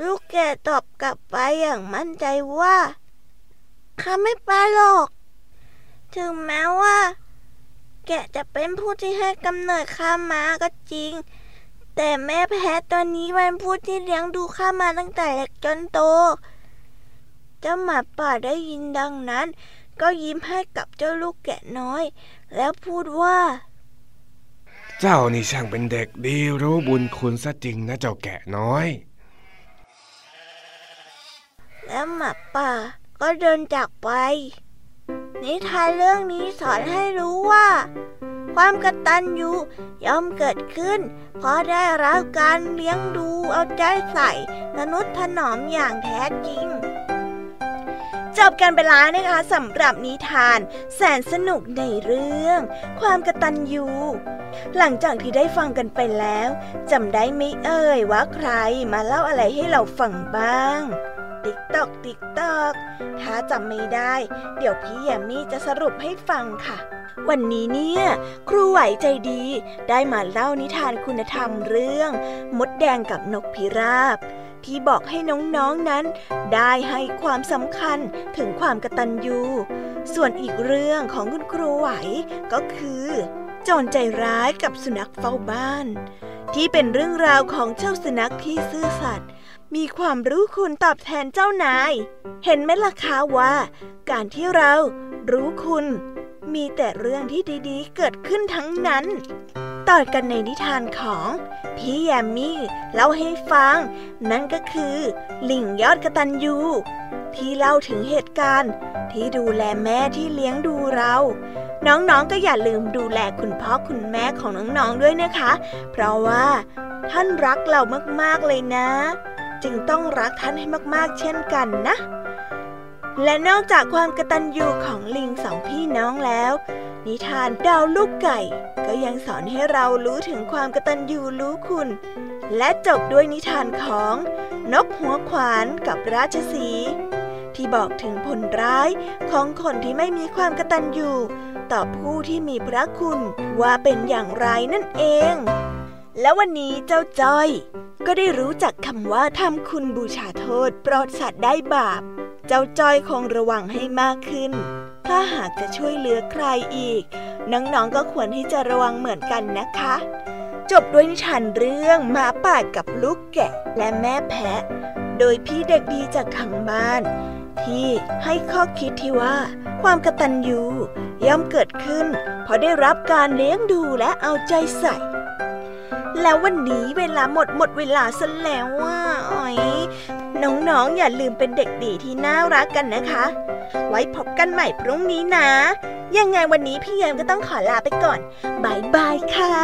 ลูกแกะตอบกลับไปอย่างมั่นใจว่าข้าไม่ไปหรอก ถึงแม้ว่า แกะจะเป็นผู้ที่ให้กำเนิดข้ามาก็จริง แต่แม่แพะตัวนี้เป็นผู้ที่เลี้ยงดูข้ามาตั้งแต่เล็กจนโตเจ้าหมาป่าได้ยินดังนั้น ก็ยิ้มให้กับเจ้าลูกแกะน้อย แล้วพูดว่า เจ้านี่ช่างเป็นเด็กดีรู้บุญคุณซะจริงนะเจ้าแกะน้อย แล้วหมาป่าก็เดินจากไป นิทานเรื่องนี้สอนให้รู้ว่า ความกตัญญูย่อมเกิดขึ้น เพราะได้รับการเลี้ยงดูเอาใจใส่มนุษย์ถนอมอย่างแท้จริง จบกันไปแล้วนะคะสำหรับนิทาน แสนสนุกในเรื่อง ความกระตัญญูหลังจากที่ได้ฟังกันไปแล้วจำได้ไหมเอ่ยว่าใครมาเล่าอะไรให้เราฟังบ้าง ติ๊กตอกติ๊กตอกถ้าจำไม่ได้ เดี๋ยวพี่แยมมี่จะสรุปให้ฟังค่ะวันนี้เนี่ย ครูไหวใจดีได้มาเล่านิทานคุณธรรมเรื่อง มดแดงกับนกพิราบ ที่บอกให้น้องๆนนั้น ได้ให้ความสำคัญถึงความกตัญญูส่วนอีกเรื่องของคุณครูไหวก็คือจรใจร้ายกับสุนัขเฝ้าบ้าน ที่เป็นเรื่องราวของเจ้าสุนัขที่ซื่อสัตย์มีความรู้คุณตอบแทนเจ้านาย เห็นไหมล่ะคะว่า การที่เรารู้คุณ มีแต่เรื่องที่ดีๆ เกิดขึ้นทั้งนั้น ต่อกันในนิทานของ พี่แยมมี่เล่าให้ฟัง นั่นก็คือ ลิงยอดกระตันยูที่เล่าถึงเหตุการณ์ ที่ดูแลแม่ที่เลี้ยงดูเรา น้องๆก็อย่าลืมดูแลคุณพ่อคุณแม่ของน้องๆด้วยนะคะ เพราะว่า ท่านรักเรามากๆเลยนะ จึงต้องรักท่านให้มากๆ เช่นกันนะ และนอกจากความกระตัญญูของลิงสองพี่น้องแล้ว นิทานดาวลูกไก่ ก็ยังสอนให้เรารู้ถึงความกตัญญูรู้คุณ และจบด้วยนิทานของนกหัวขวานกับราชสีที่บอกถึงผลร้ายของคนที่ไม่มีความกตัญญูต่อผู้ที่มีพระคุณว่าเป็นอย่างไรนั่นเอง และวันนี้เจ้าจ้อย ก็ได้รู้จักคำว่าทำคุณบูชาโทษโปรดสัตว์ได้บาป เจ้าจ้อยคงระวังให้มากขึ้น ถ้าหากจะช่วยเหลือใครอีก น้องๆก็ควรที่จะระวังเหมือนกันนะคะ จบด้วยนิทานเรื่องหมาป่ากับลูกแกะและแม่แพะ โดยพี่เด็กดีจากทางบ้าน ที่ให้ข้อคิดที่ว่า ความกตัญญูย่อมเกิดขึ้นเพราะได้รับการเลี้ยงดูและเอาใจใส่ แล้ววันนี้เวลาหมดหมดเวลาซะแล้วว่าอ๋อยน้องๆ อย่าลืมเป็นเด็กดีที่น่ารักกันนะคะ ไว้พบกันใหม่พรุ่งนี้นะ ยังไงวันนี้พี่แยมก็ต้องขอลาไปก่อนบายบายค่ะ